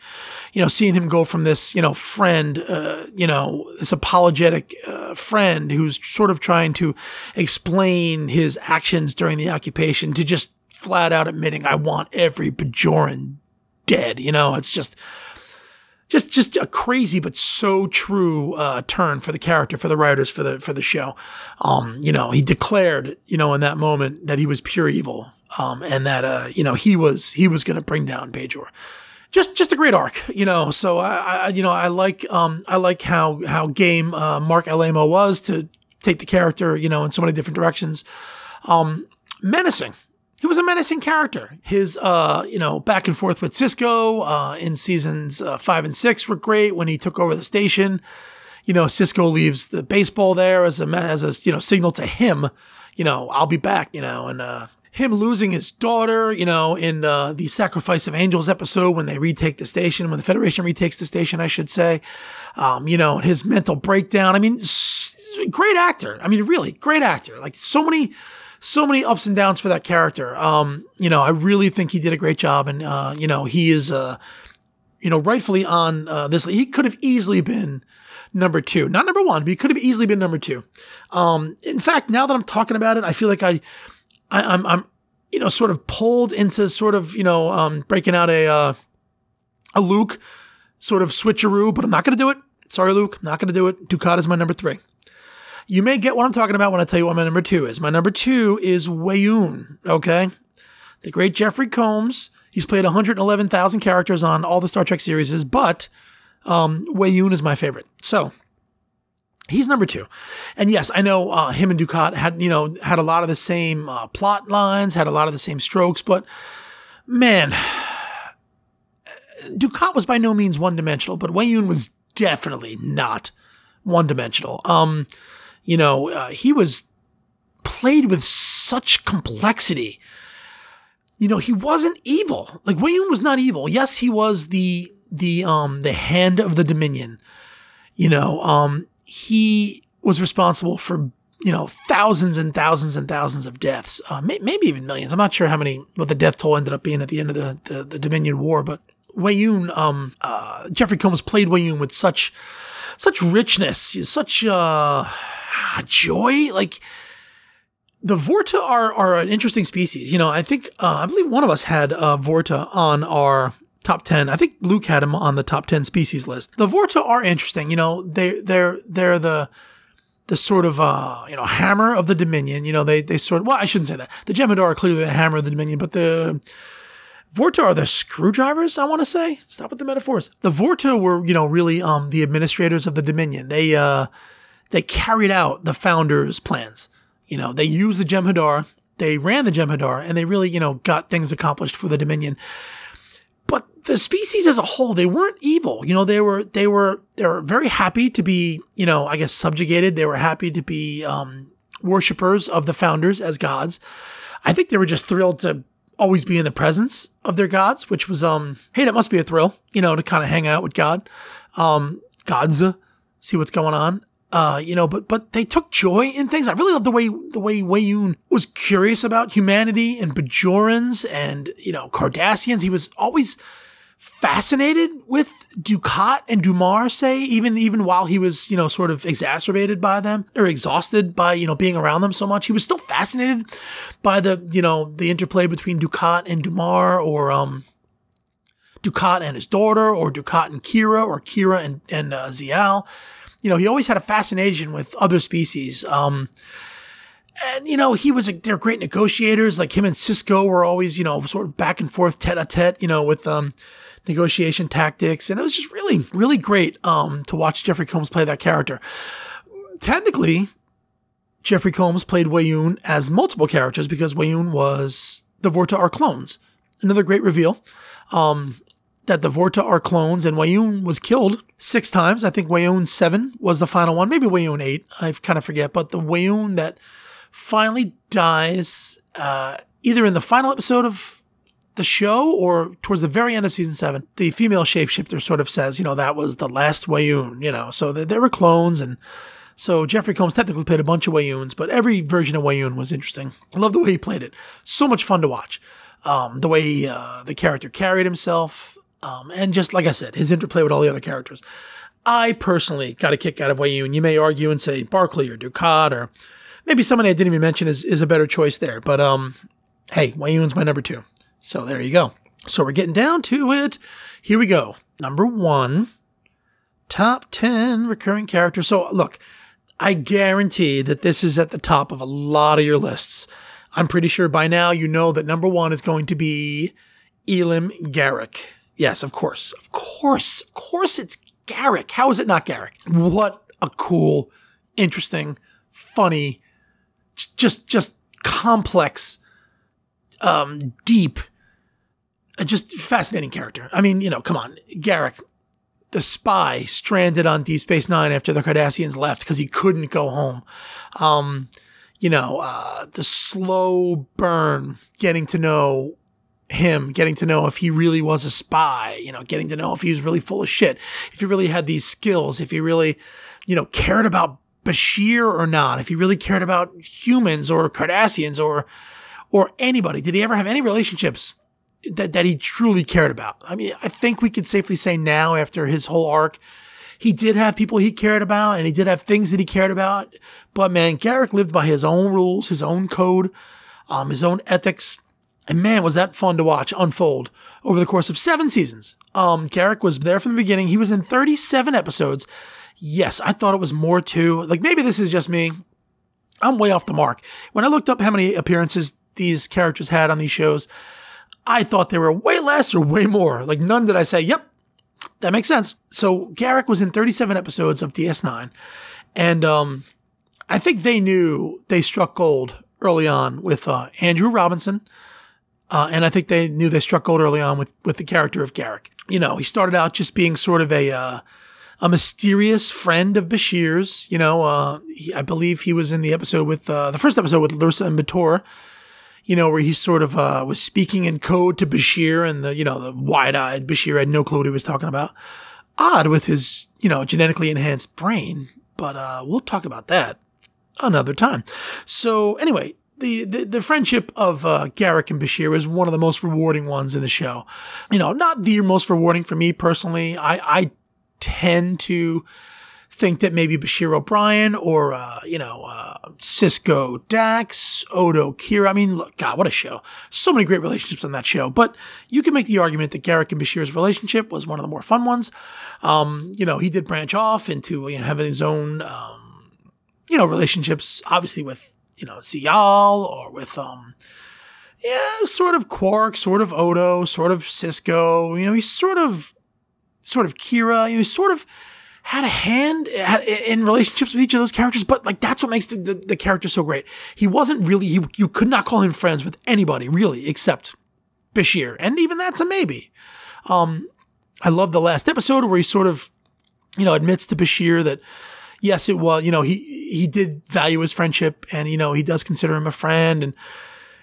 You know, seeing him go from this, you know, friend, uh, you know, this apologetic uh, friend who's sort of trying to explain his actions during the occupation to just flat out admitting, I want every Bajoran dead. You know, it's just, just just a crazy but so true uh, turn for the character, for the writers, for the for the show. Um, you know, he declared, you know, in that moment that he was pure evil, um, and that uh, you know he was he was going to bring down Bajor. Just just a great arc, you know. So I, I you know I like um I like how how game uh, Marc Alaimo was to take the character, you know, in so many different directions. Um, menacing he was a menacing character. His, uh, you know, back and forth with Sisko uh, in seasons uh, five and six were great when he took over the station. You know, Sisko leaves the baseball there as a as a you know signal to him. You know, I'll be back. You know, and uh, him losing his daughter. You know, in uh, the Sacrifice of Angels episode when they retake the station, when the Federation retakes the station, I should say. Um, you know, his mental breakdown. I mean, great actor. I mean, really great actor. Like so many so many ups and downs for that character. Um, you know, I really think he did a great job, and uh, you know, he is, uh, you know, rightfully on uh, this. He could have easily been number two, not number one, but he could have easily been number two. Um, in fact, now that I'm talking about it, I feel like I, I am I'm, I'm, you know, sort of pulled into sort of, you know, um, breaking out a, uh, a Luke sort of switcheroo, but I'm not going to do it. Sorry, Luke, not going to do it. Dukat is my number three. You may get what I'm talking about when I tell you what my number two is. My number two is Weyoun, okay? The great Jeffrey Combs. He's played 111,000 characters on all the Star Trek series, but um, Weyoun is my favorite. So he's number two. And yes, I know uh, him and Dukat had, you know, had a lot of the same uh, plot lines, had a lot of the same strokes, but man, Dukat was by no means one dimensional, but Weyoun was definitely not one dimensional. Um, you know, uh, he was played with such complexity. You know, he wasn't evil. Like Weyoun was not evil. Yes, he was the the um the hand of the Dominion. You know, um he was responsible for you know thousands and thousands and thousands of deaths, uh, may, maybe even millions. I'm not sure how many what the death toll ended up being at the end of the the, the Dominion War, but Weyoun, um, uh, Jeffrey Combs played Weyoun with such such richness, such uh ah, joy. Like the Vorta are are an interesting species. You know, I think uh, I believe one of us had uh, Vorta on our top 10 i think luke had him on the top 10 species list. The vorta are interesting. You know they they're they're the the sort of uh you know hammer of the dominion. You know they they sort of well i shouldn't say that. The jem'hadar are clearly the hammer of the dominion but the vorta are the screwdrivers i want to say. Stop with the metaphors. The vorta were you know really um the administrators of the dominion. They uh they carried out the founders' plans. You know, they used the Jem'Hadar, they ran the Jem'Hadar, and they really, you know, got things accomplished for the Dominion. The species as a whole, they weren't evil. You know, they were they were they were very happy to be, you know, I guess subjugated. They were happy to be um, worshippers of the founders as gods. I think they were just thrilled to always be in the presence of their gods, which was um, hey, that must be a thrill, you know, to kind of hang out with God, um, gods, see what's going on. Uh, you know, but but they took joy in things. I really love the way the way Weyoun was curious about humanity and Bajorans and you know Cardassians. He was always fascinated with Dukat and Damar, say, even even while he was, you know, sort of exacerbated by them or exhausted by, you know, being around them so much. He was still fascinated by the, you know, the interplay between Dukat and Damar or um Dukat and his daughter or Dukat and Kira or Kira and, and uh, Ziyal you know, he always had a fascination with other species. Um, and you know, he was they're great negotiators. Like him and Sisko were always, you know, sort of back and forth, tete a tete, you know, with um, negotiation tactics, and it was just really, really great um, to watch Jeffrey Combs play that character. Technically, Jeffrey Combs played Weyoun as multiple characters because Weyoun was the Vorta are clones. Another great reveal. Um, that the Vorta are clones, and Weyoun was killed six times. I think Weyoun 7 was the final one, maybe Weyoun 8. I kind of forget. But the Weyoun that finally dies uh, either in the final episode of the show or towards the very end of season seven, the female shapeshifter sort of says, you know, that was the last Weyoun, you know, so there, were clones and so Jeffrey Combs technically played a bunch of Weyouns, but every version of Weyoun was interesting. I love the way he played it. So much fun to watch. Um, the way he, uh, the character carried himself, um, and just like I said, his interplay with all the other characters. I personally got a kick out of Weyoun. You may argue and say Barclay or Dukat or maybe somebody I didn't even mention is, is a better choice there. But um, hey, Weyoun's my number two. So there you go. So we're getting down to it. Here we go. Number one, top 10 recurring characters. So look, I guarantee that this is at the top of a lot of your lists. I'm pretty sure by now you know that number one is going to be Elim Garak. Yes, of course. Of course. Of course it's Garak. How is it not Garak? What a cool, interesting, funny, just just complex, um, deep, just fascinating character. I mean, you know, come on, Garak, the spy stranded on Deep Space Nine after the Cardassians left because he couldn't go home. Um, you know, uh, the slow burn, getting to know him, getting to know if he really was a spy, you know, getting to know if he was really full of shit, if he really had these skills, if he really, you know, cared about Bashir or not, if he really cared about humans or Cardassians or or anybody. Did he ever have any relationships that, that he truly cared about? I mean, I think we could safely say now after his whole arc, he did have people he cared about and he did have things that he cared about. But man, Garak lived by his own rules, his own code, um, his own ethics. And man, was that fun to watch unfold over the course of seven seasons. Um, Garak was there from the beginning. He was in 37 episodes. Yes, I thought it was more too. Like maybe this is just me. I'm way off the mark. When I looked up how many appearances these characters had on these shows, I thought they were way less or way more. Like none did I say, yep, that makes sense. So Garak was in 37 episodes of DS9. And um, I think they knew they struck gold early on with uh, Andrew Robinson. Uh, and I think they knew they struck gold early on with, with the character of Garak. You know, he started out just being sort of a uh, a mysterious friend of Bashir's. You know, uh, he, I believe he was in the episode with uh, the first episode with Lursa and B'Etor. You know, where he sort of uh, was speaking in code to Bashir, and the you know the wide-eyed Bashir had no clue what he was talking about. Odd with his you know genetically enhanced brain, but uh, we'll talk about that another time. So anyway, the, the, the friendship of uh, Garak and Bashir is one of the most rewarding ones in the show. You know, not the most rewarding for me personally. I, I tend to think that maybe Bashir O'Brien or, uh, you know, uh, Sisko Dax, Odo Kira. I mean, look, God, what a show. So many great relationships on that show. But you can make the argument that Garak and Bashir's relationship was one of the more fun ones. Um, you know, he did branch off into, you know, having his own, um, you know, relationships, obviously with, you know, Ziyal or with, um, yeah, sort of Quark, sort of Odo, sort of Sisko. You know, he's sort of sort of Kira. You know, sort of had a hand in relationships with each of those characters, but like that's what makes the, the, the, character so great. He wasn't really, he, you could not call him friends with anybody really, except Bashir. And even that's a maybe. Um, I love the last episode where he sort of, you know, admits to Bashir that, yes, it was, you know, he, he did value his friendship and, you know, he does consider him a friend and,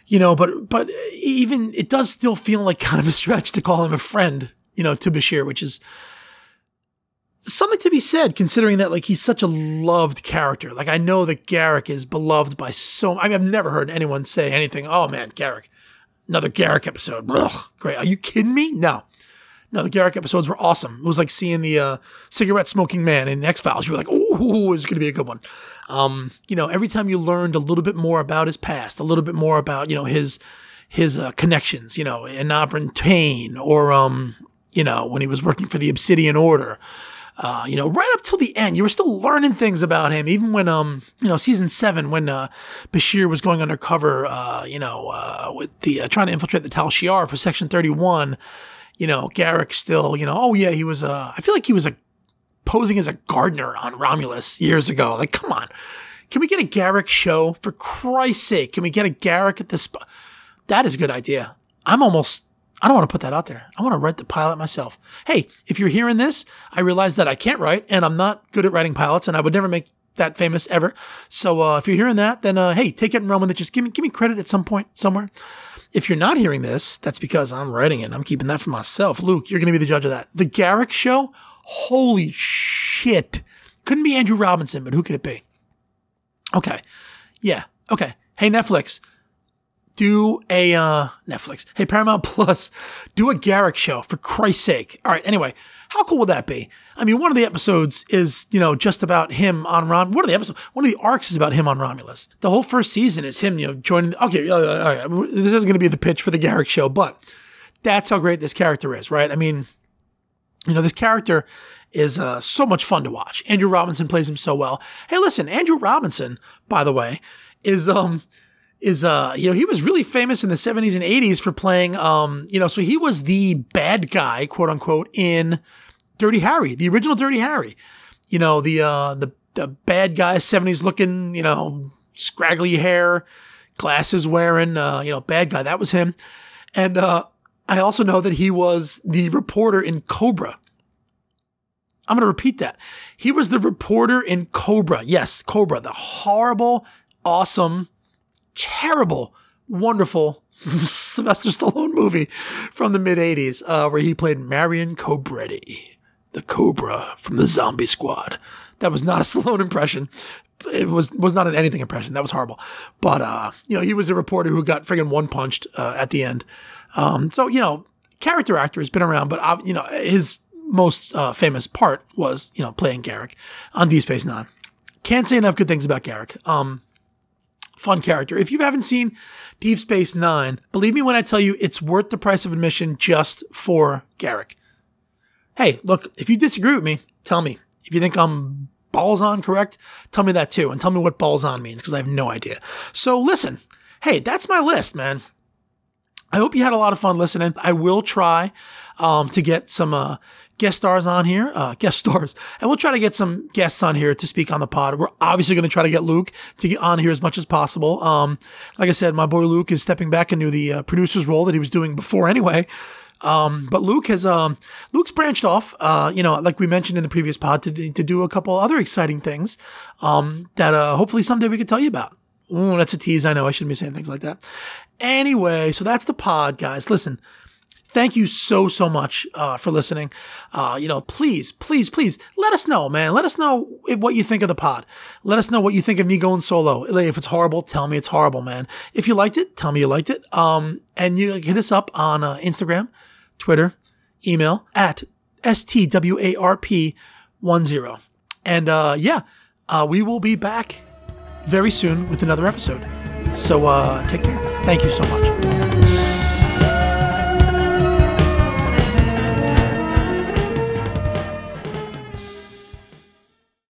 you know, but, but even, it does still feel like kind of a stretch to call him a friend you know, to Bashir, which is something to be said considering that like he's such a loved character. Like I know that Garak is beloved by so I mean, I've never heard anyone say anything, oh man, Garak. Another Garak episode. Ugh, great. Are you kidding me? No. No, the Garak episodes were awesome. It was like seeing the uh, cigarette smoking man in X Files. You were like, "Ooh, it's going to be a good one." Um, you know, every time you learned a little bit more about his past, a little bit more about you know his his uh, connections, you know, Enabran Tain or um, you know, when he was working for the Obsidian Order. Uh, you know, right up till the end, you were still learning things about him. Even when, um, you know, season seven, when uh, Bashir was going undercover, uh, you know, uh, with the uh, trying to infiltrate the Tal Shiar for Section Thirty One. You know, Garak still, you know, oh yeah, he was. Uh, I feel like he was a posing as a gardener on Romulus years ago. Like, come on, can we get a Garak show for Christ's sake? Can we get a Garak at this? Sp- that is a good idea. I'm almost I don't want to put that out there. I want to write the pilot myself. Hey, if you're hearing this, I realize that I can't write and I'm not good at writing pilots and I would never make that famous ever. So uh, if you're hearing that, then uh, hey, take it and run with it. Just give me give me credit at some point somewhere. If you're not hearing this, that's because I'm writing it. I'm keeping that for myself. Luke, you're going to be the judge of that. The Garak Show? Holy shit. Couldn't be Andrew Robinson, but who could it be? Okay. Yeah. Okay. Hey, Netflix, do a uh, Netflix. Hey, Paramount Plus, do a Garak show for Christ's sake. All right. Anyway, how cool would that be? I mean, one of the episodes is you know just about him on Rom. One of the episodes, one of the arcs is about him on Romulus. The whole first season is him, you know, joining. Okay, all right, this isn't going to be the pitch for the Garak show, but that's how great this character is, right? I mean, you know, this character is uh, so much fun to watch. Andrew Robinson plays him so well. Hey, listen, Andrew Robinson, by the way, is um is uh you know he was really famous in the 70s and 80s for playing um you know so he was the bad guy quote unquote in Dirty Harry the original Dirty Harry you know the uh the the bad guy 70s looking you know scraggly hair glasses wearing uh you know bad guy that was him and uh I also know that he was the reporter in Cobra I'm going to repeat that. He was the reporter in Cobra. Yes, Cobra, the horrible, awesome terrible, wonderful Sylvester Stallone movie from the mid 80s uh, where he played Marion Cobretti, the Cobra from the Zombie Squad. That was not a Stallone impression. It was was not an anything impression. That was horrible. But uh, you know, he was a reporter who got friggin' one punched uh, at the end. Um, so you know, character actor has been around, but uh, you know, his most uh, famous part was you know playing Garak on Deep Space Nine. Can't say enough good things about Garak. Um, fun character. If you haven't seen Deep Space Nine, believe me when I tell you it's worth the price of admission just for Garak. Hey, look, if you disagree with me, tell me. If you think I'm balls on correct, tell me that too. And tell me what balls on means because I have no idea. So listen, hey, that's my list, man. I hope you had a lot of fun listening. I will try um, to get some uh, guest stars on here, uh, guest stars, and we'll try to get some guests on here to speak on the pod. We're obviously going to try to get Luke to get on here as much as possible. Um, like I said, my boy Luke is stepping back into the uh, producer's role that he was doing before anyway. Um, but Luke has, um, Luke's branched off, uh, you know, like we mentioned in the previous pod to, to do a couple other exciting things, um, that, uh, hopefully someday we can tell you about. Ooh, that's a tease. I know I shouldn't be saying things like that. Anyway, so that's the pod, guys. Listen, thank you so so much uh, for listening. Uh, you know please please please let us know man. Let us know what you think of the pod. Let us know what you think of me going solo. If it's horrible tell me it's horrible man. If you liked it tell me you liked it. Um, and you hit us up on uh, instagram twitter email at stwarp10 and uh, yeah uh, we will be back very soon with another episode. So uh, take care. Thank you so much